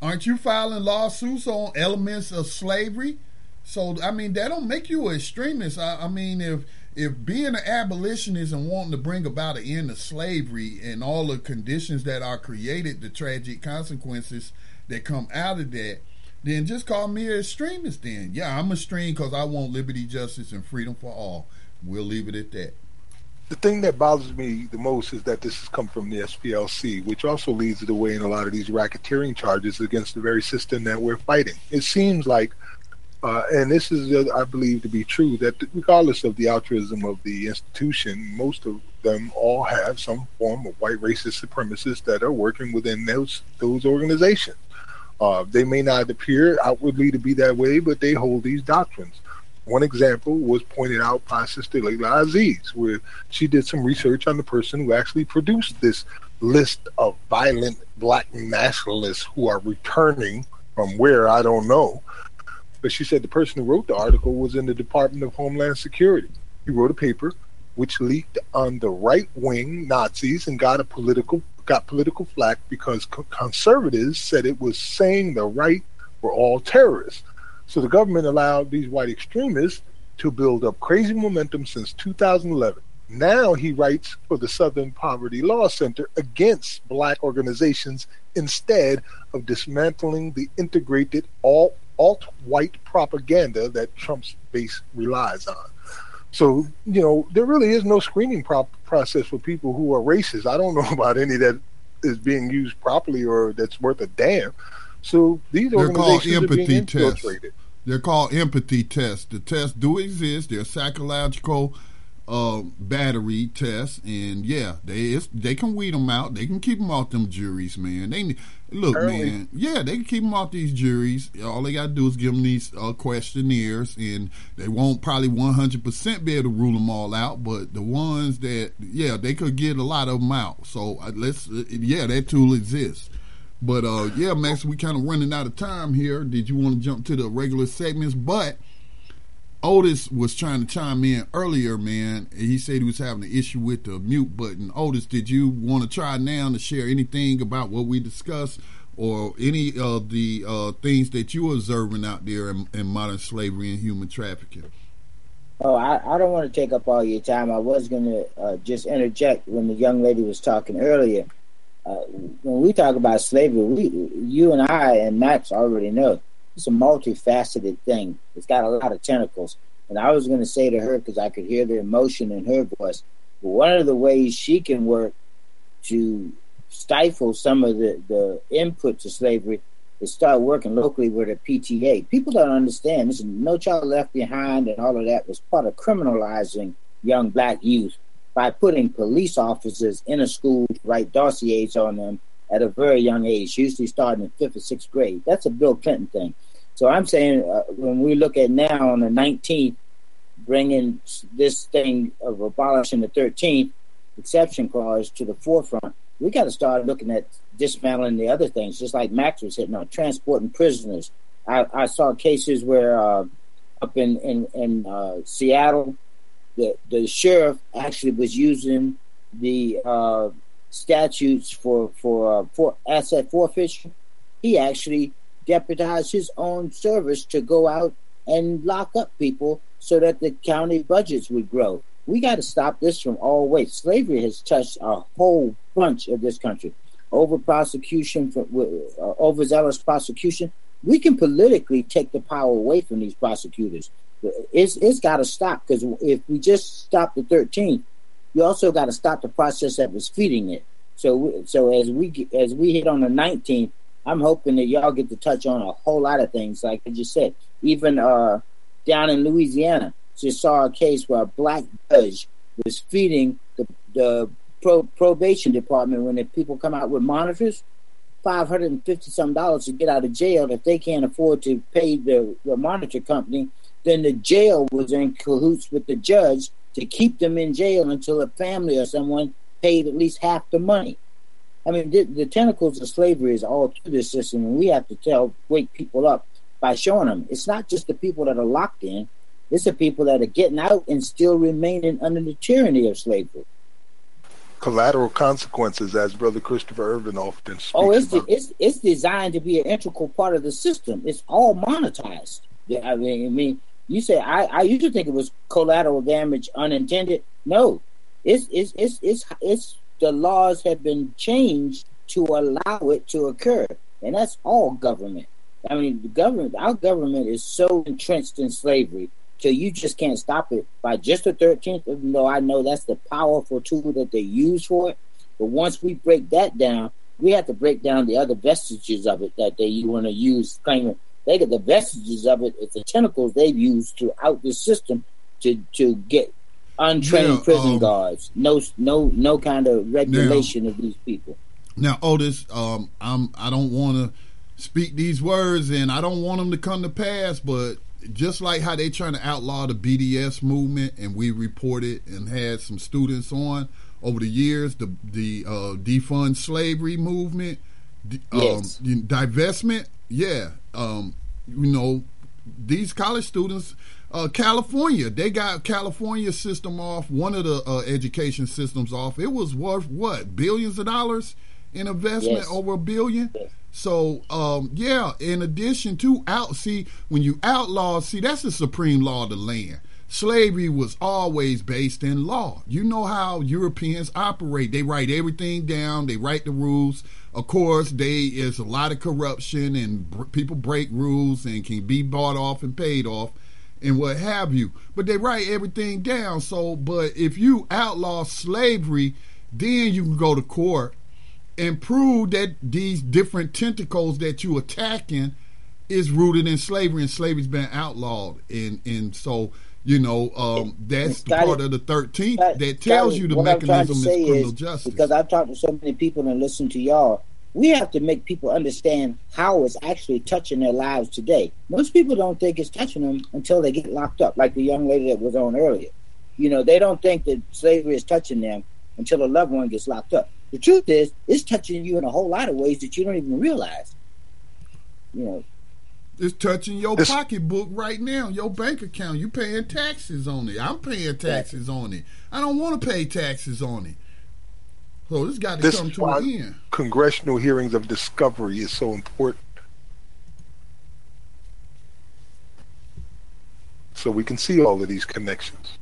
Aren't you filing lawsuits on elements of slavery? So I mean, that don't make you an extremist. I, I mean, if if being an abolitionist and wanting to bring about an end of slavery and all the conditions that are created, the tragic consequences that come out of that, then just call me an extremist. Then, yeah, I'm a extreme because I want liberty, justice, and freedom for all. We'll leave it at that the thing that bothers me the most is that this has come from the SPLC, which also leads the way in a lot of these racketeering charges against the very system that we're fighting. It seems like, uh, and this is, uh, I believe, to be true, that regardless of the altruism of the institution, most of them all have some form of white racist supremacists that are working within those those organizations. Uh, they may not appear outwardly to be that way, but they hold these doctrines. One example was pointed out by Sister Layla Aziz, where she did some research on the person who actually produced this list of violent black nationalists who are returning from where I don't know. But she said the person who wrote the article was in the Department of Homeland Security. He wrote a paper which leaked on the right wing Nazis and got a political got political flack because conservatives said it was saying the right were all terrorists. So the government allowed these white extremists to build up crazy momentum since 2011. Now he writes for the Southern Poverty Law Center against black organizations instead of dismantling the integrated alt white propaganda that Trump's base relies on. So, you know, there really is no screening pro- process for people who are racist. I don't know about any that is being used properly or that's worth a damn. So these They're organizations called empathy are being infiltrated. Tests. They're called empathy tests. The tests do exist. They're psychological uh, battery tests, and yeah, they they can weed them out. They can keep them off them juries, man. They look, Early. man. Yeah, they can keep them off these juries. All they got to do is give them these uh, questionnaires, and they won't probably one hundred percent be able to rule them all out. But the ones that, yeah, they could get a lot of them out. So uh, let's, uh, yeah, that tool exists. But uh, yeah, Max, we kind of running out of time here. Did you want to jump to the regular segments? But Otis was trying to chime in earlier, man. He said he was having an issue with the mute button. Otis, did you want to try now to share anything about what we discussed or any of the uh, things that you are observing out there in, in, modern slavery and human trafficking? Oh, I, I don't want to take up all your time. I was going to uh, just interject when the young lady was talking earlier uh, when we talk about slavery, we, you and I and Max already know it's a multifaceted thing. It's got a lot of tentacles. And I was going to say to her, because I could hear the emotion in her voice, one of the ways she can work to stifle some of the, the input to slavery is start working locally with a PTA. People don't understand. This is No Child Left Behind and all of that was part of criminalizing young black youth by putting police officers in a school to write dossiers on them at a very young age, usually starting in fifth or sixth grade. That's a Bill Clinton thing. So I'm saying uh, when we look at now on the 19th, bringing this thing of abolishing the 13th exception clause to the forefront, we got to start looking at dismantling the other things, just like Max was hitting on transporting prisoners. I, I saw cases where uh, up in in, in uh, Seattle, the the sheriff actually was using the uh, statutes for for uh, for asset forfeiture. He actually deputized his own service to go out and lock up people so that the county budgets would grow. We got to stop this from all ways. Slavery has touched a whole bunch of this country. Over prosecution, uh, overzealous prosecution, we can politically take the power away from these prosecutors. It's it's got to stop because if we just stop the 13th, you also got to stop the process that was feeding it. So so as we as we hit on the 19th, I'm hoping that y'all get to touch on a whole lot of things. Like I just said, even uh, down in Louisiana, just saw a case where a black judge was feeding the, the pro, probation department when the people come out with monitors five hundred and fifty some dollars to get out of jail if they can't afford to pay the, the monitor company, then the jail was in cahoots with the judge to keep them in jail until a family or someone paid at least half the money. I mean, the, the tentacles of slavery is all through this system, and we have to tell wake people up by showing them it's not just the people that are locked in; it's the people that are getting out and still remaining under the tyranny of slavery. Collateral consequences, as Brother Christopher Irvin often speaks Oh, it's about. it's it's designed to be an integral part of the system. It's all monetized. Yeah, I mean, I mean, you say I I used to think it was collateral damage unintended. No, it's it's it's it's it's the laws have been changed to allow it to occur, and that's all government. I mean, the government, our government is so entrenched in slavery, so you just can't stop it by just the thirteenth. Even though I know that's the powerful tool that they use for it, but once we break that down, we have to break down the other vestiges of it that they want to use, claiming they get the vestiges of it. It's the tentacles they've used throughout the system to to get untrained prison um, guards. No, no, no kind of regulation of these people. Now, Otis, um, I'm I don't want to speak these words, and I don't want them to come to pass. But just like how they trying to outlaw the BDS movement, and we reported and had some students on over the years, the the uh, defund slavery movement, d- Yes. um, divestment, yeah, um, you know, these college students. Uh, California, they got California system off, one of the uh, education systems off. It was worth what billions of dollars in investment, Yes. over a billion. Yes. So, um, yeah. In addition to out, see when you outlaw, see that's the supreme law of the land. Slavery was always based in law. You know how Europeans operate. They write everything down. They write the rules. Of course, they is a lot of corruption and br- people break rules and can be bought off and paid off and what have you. But they write everything down. So, but if you outlaw slavery, then you can go to court and prove that these different tentacles that you attacking is rooted in slavery and slavery's been outlawed. And and so you know um, that's the part of the thirteenth Got- that tells you the mechanism is criminal is, justice. Because I've talked to so many people and listened to y'all, we have to make people understand how it's actually touching their lives today. Most people don't think it's touching them until they get locked up, like the young lady that was on earlier. You know, they don't think that slavery is touching them until a loved one gets locked up. The truth is, it's touching you in a whole lot of ways that you don't even realize. You know, It's touching your This- pocketbook right now, your bank account. You paying taxes on it. I'm paying taxes on it. I don't want to pay taxes on it. So this got to This come to an end. congressional hearings of discovery is so important. So we can see all of these connections.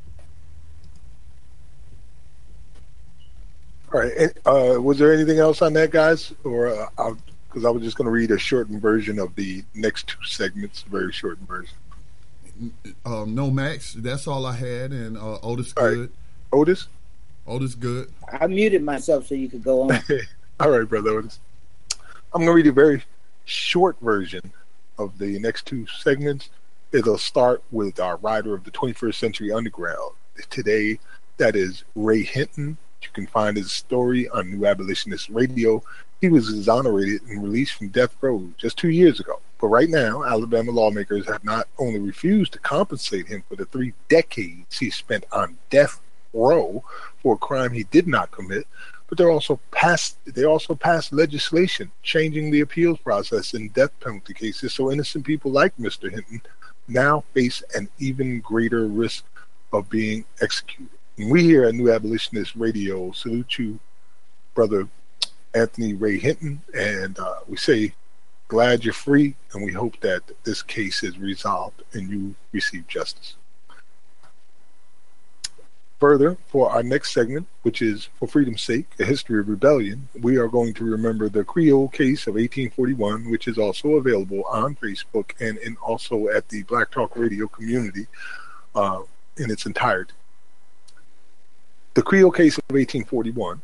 All right. Uh, was there anything else on that, guys? Or because I was just going to read a shortened version of the next two segments, very shortened version. Um, no, Max, that's all I had. And uh, Otis All right. good. Otis. Otis good. I muted myself so you could go on. All right, brother Otis. I'm going to read a very short version of the next two segments. It'll start with our writer of the 21st Century Underground. Today, that is Ray Hinton. You can find his story on New Abolitionist Radio. He was exonerated and released from death row just two years ago. But right now, Alabama lawmakers have not only refused to compensate him for the three decades he spent on death row for a crime he did not commit, but they're also passed they also passed legislation changing the appeals process in death penalty cases so innocent people like Mr. Hinton now face an even greater risk of being executed. And we here at New Abolitionist Radio salute you, brother Anthony Ray Hinton, and uh, we say glad you're free, and we hope that this case is resolved and you receive justice. Further, for our next segment, which is For Freedom's Sake, A History of Rebellion, we are going to remember the Creole case of 1841, which is also available on Facebook and in also at the Black Talk Radio community uh, in its entirety. The Creole case of 1841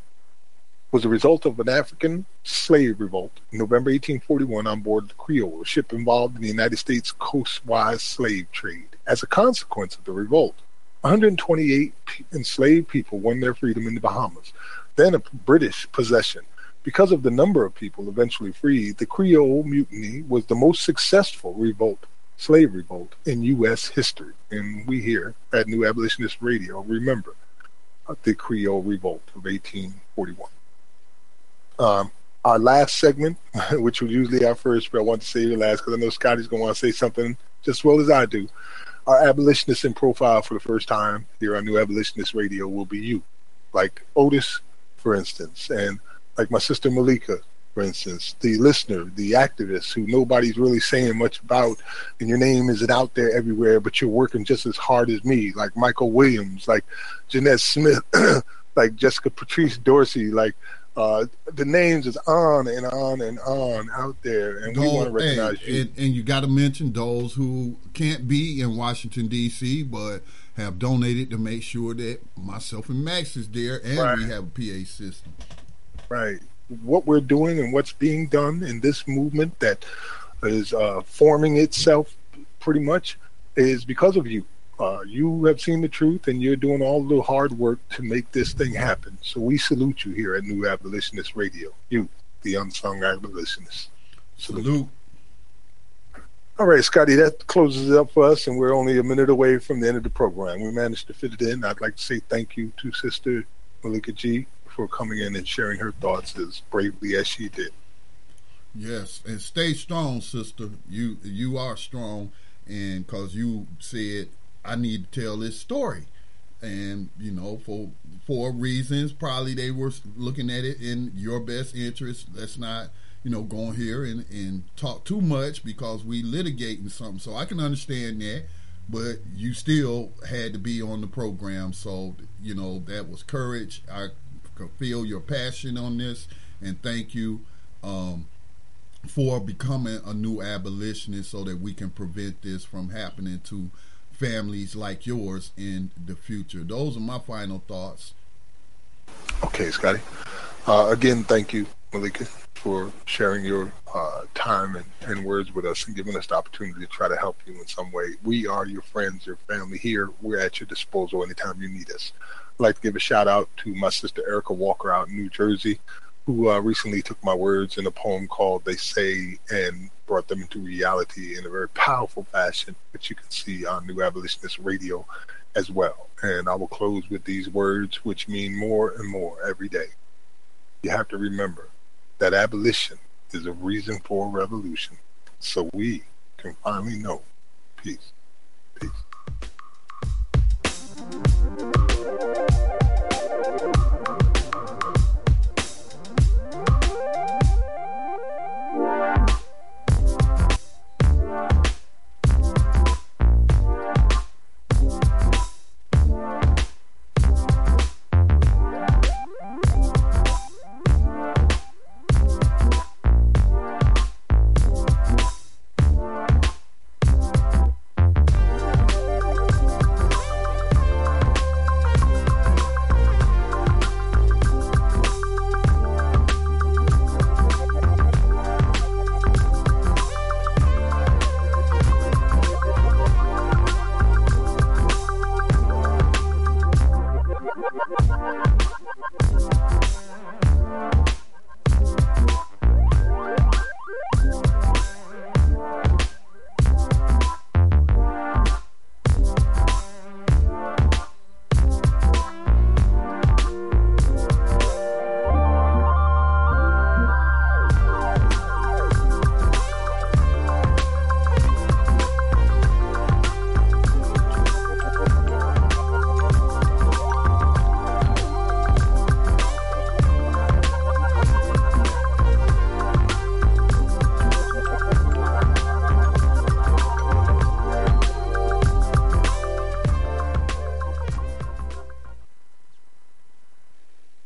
was a result of an African slave revolt in November 1841 on board the Creole, a ship involved in the United States coastwise slave trade. As a consequence of the revolt, 128 enslaved people won their freedom in the Bahamas, then a British possession. Because of the number of people eventually freed, the Creole Mutiny was the most successful revolt, slave revolt, in U.S. history. And we here at New Abolitionist Radio remember the Creole Revolt of 1841. Um, our last segment, which was usually our first, but I want to say the last because I know Scotty's going to want to say something just as well as I do. Our abolitionist in profile for the first time here on New Abolitionist Radio will be you, like Otis, for instance, and like my sister Malika, for instance, the listener, the activist who nobody's really saying much about, and your name isn't out there everywhere, but you're working just as hard as me, like Michael Williams, like Jeanette Smith, like Jessica Patrice Dorsey, like uh, the names is on and on and on out there, and those, we want to recognize you. And, and you got to mention those who can't be in Washington D.C. but have donated to make sure that myself and Max is there, and right. we have a PA system. Right. What we're doing and what's being done in this movement that is uh, forming itself, pretty much, is because of you uh, you have seen the truth and you're doing all the hard work to make this thing happen. So we salute you here at New Abolitionist Radio. You, the unsung abolitionist. Salute. All right, Scotty, that closes it up for us, and we're only a minute away from the end of the program. We managed to fit it in. I'd like to say thank you to Sister Malika G for coming in and sharing her thoughts as bravely as she did. Yes, and stay strong, sister. You you are strong, and because you said I need to tell this story. And, you know, for for reasons, probably they were looking at it in your best interest. Let's not, you know, go here and, and talk too much because we litigating something. So I can understand that. But you still had to be on the program. So, you know, that was courage. I could feel your passion on this. And thank you. Um, for becoming a new abolitionist so that we can prevent this from happening to families like yours in the future. Those are my final thoughts. Okay, Scotty. Uh, again, thank you, Malika, for sharing your uh, time and, and, words with us and giving us the opportunity to try to help you in some way. We are your friends, your family here. We're at your disposal anytime you need us. I'd like to give a shout out to my sister Erica Walker out in New Jersey, who uh, recently took my words in a poem called They Say and brought them into reality in a very powerful fashion, which you can see on New Abolitionist Radio as well. And I will close with these words, which mean more and more every day. You have to remember that abolition is a reason for a revolution, so we can finally know peace. Peace.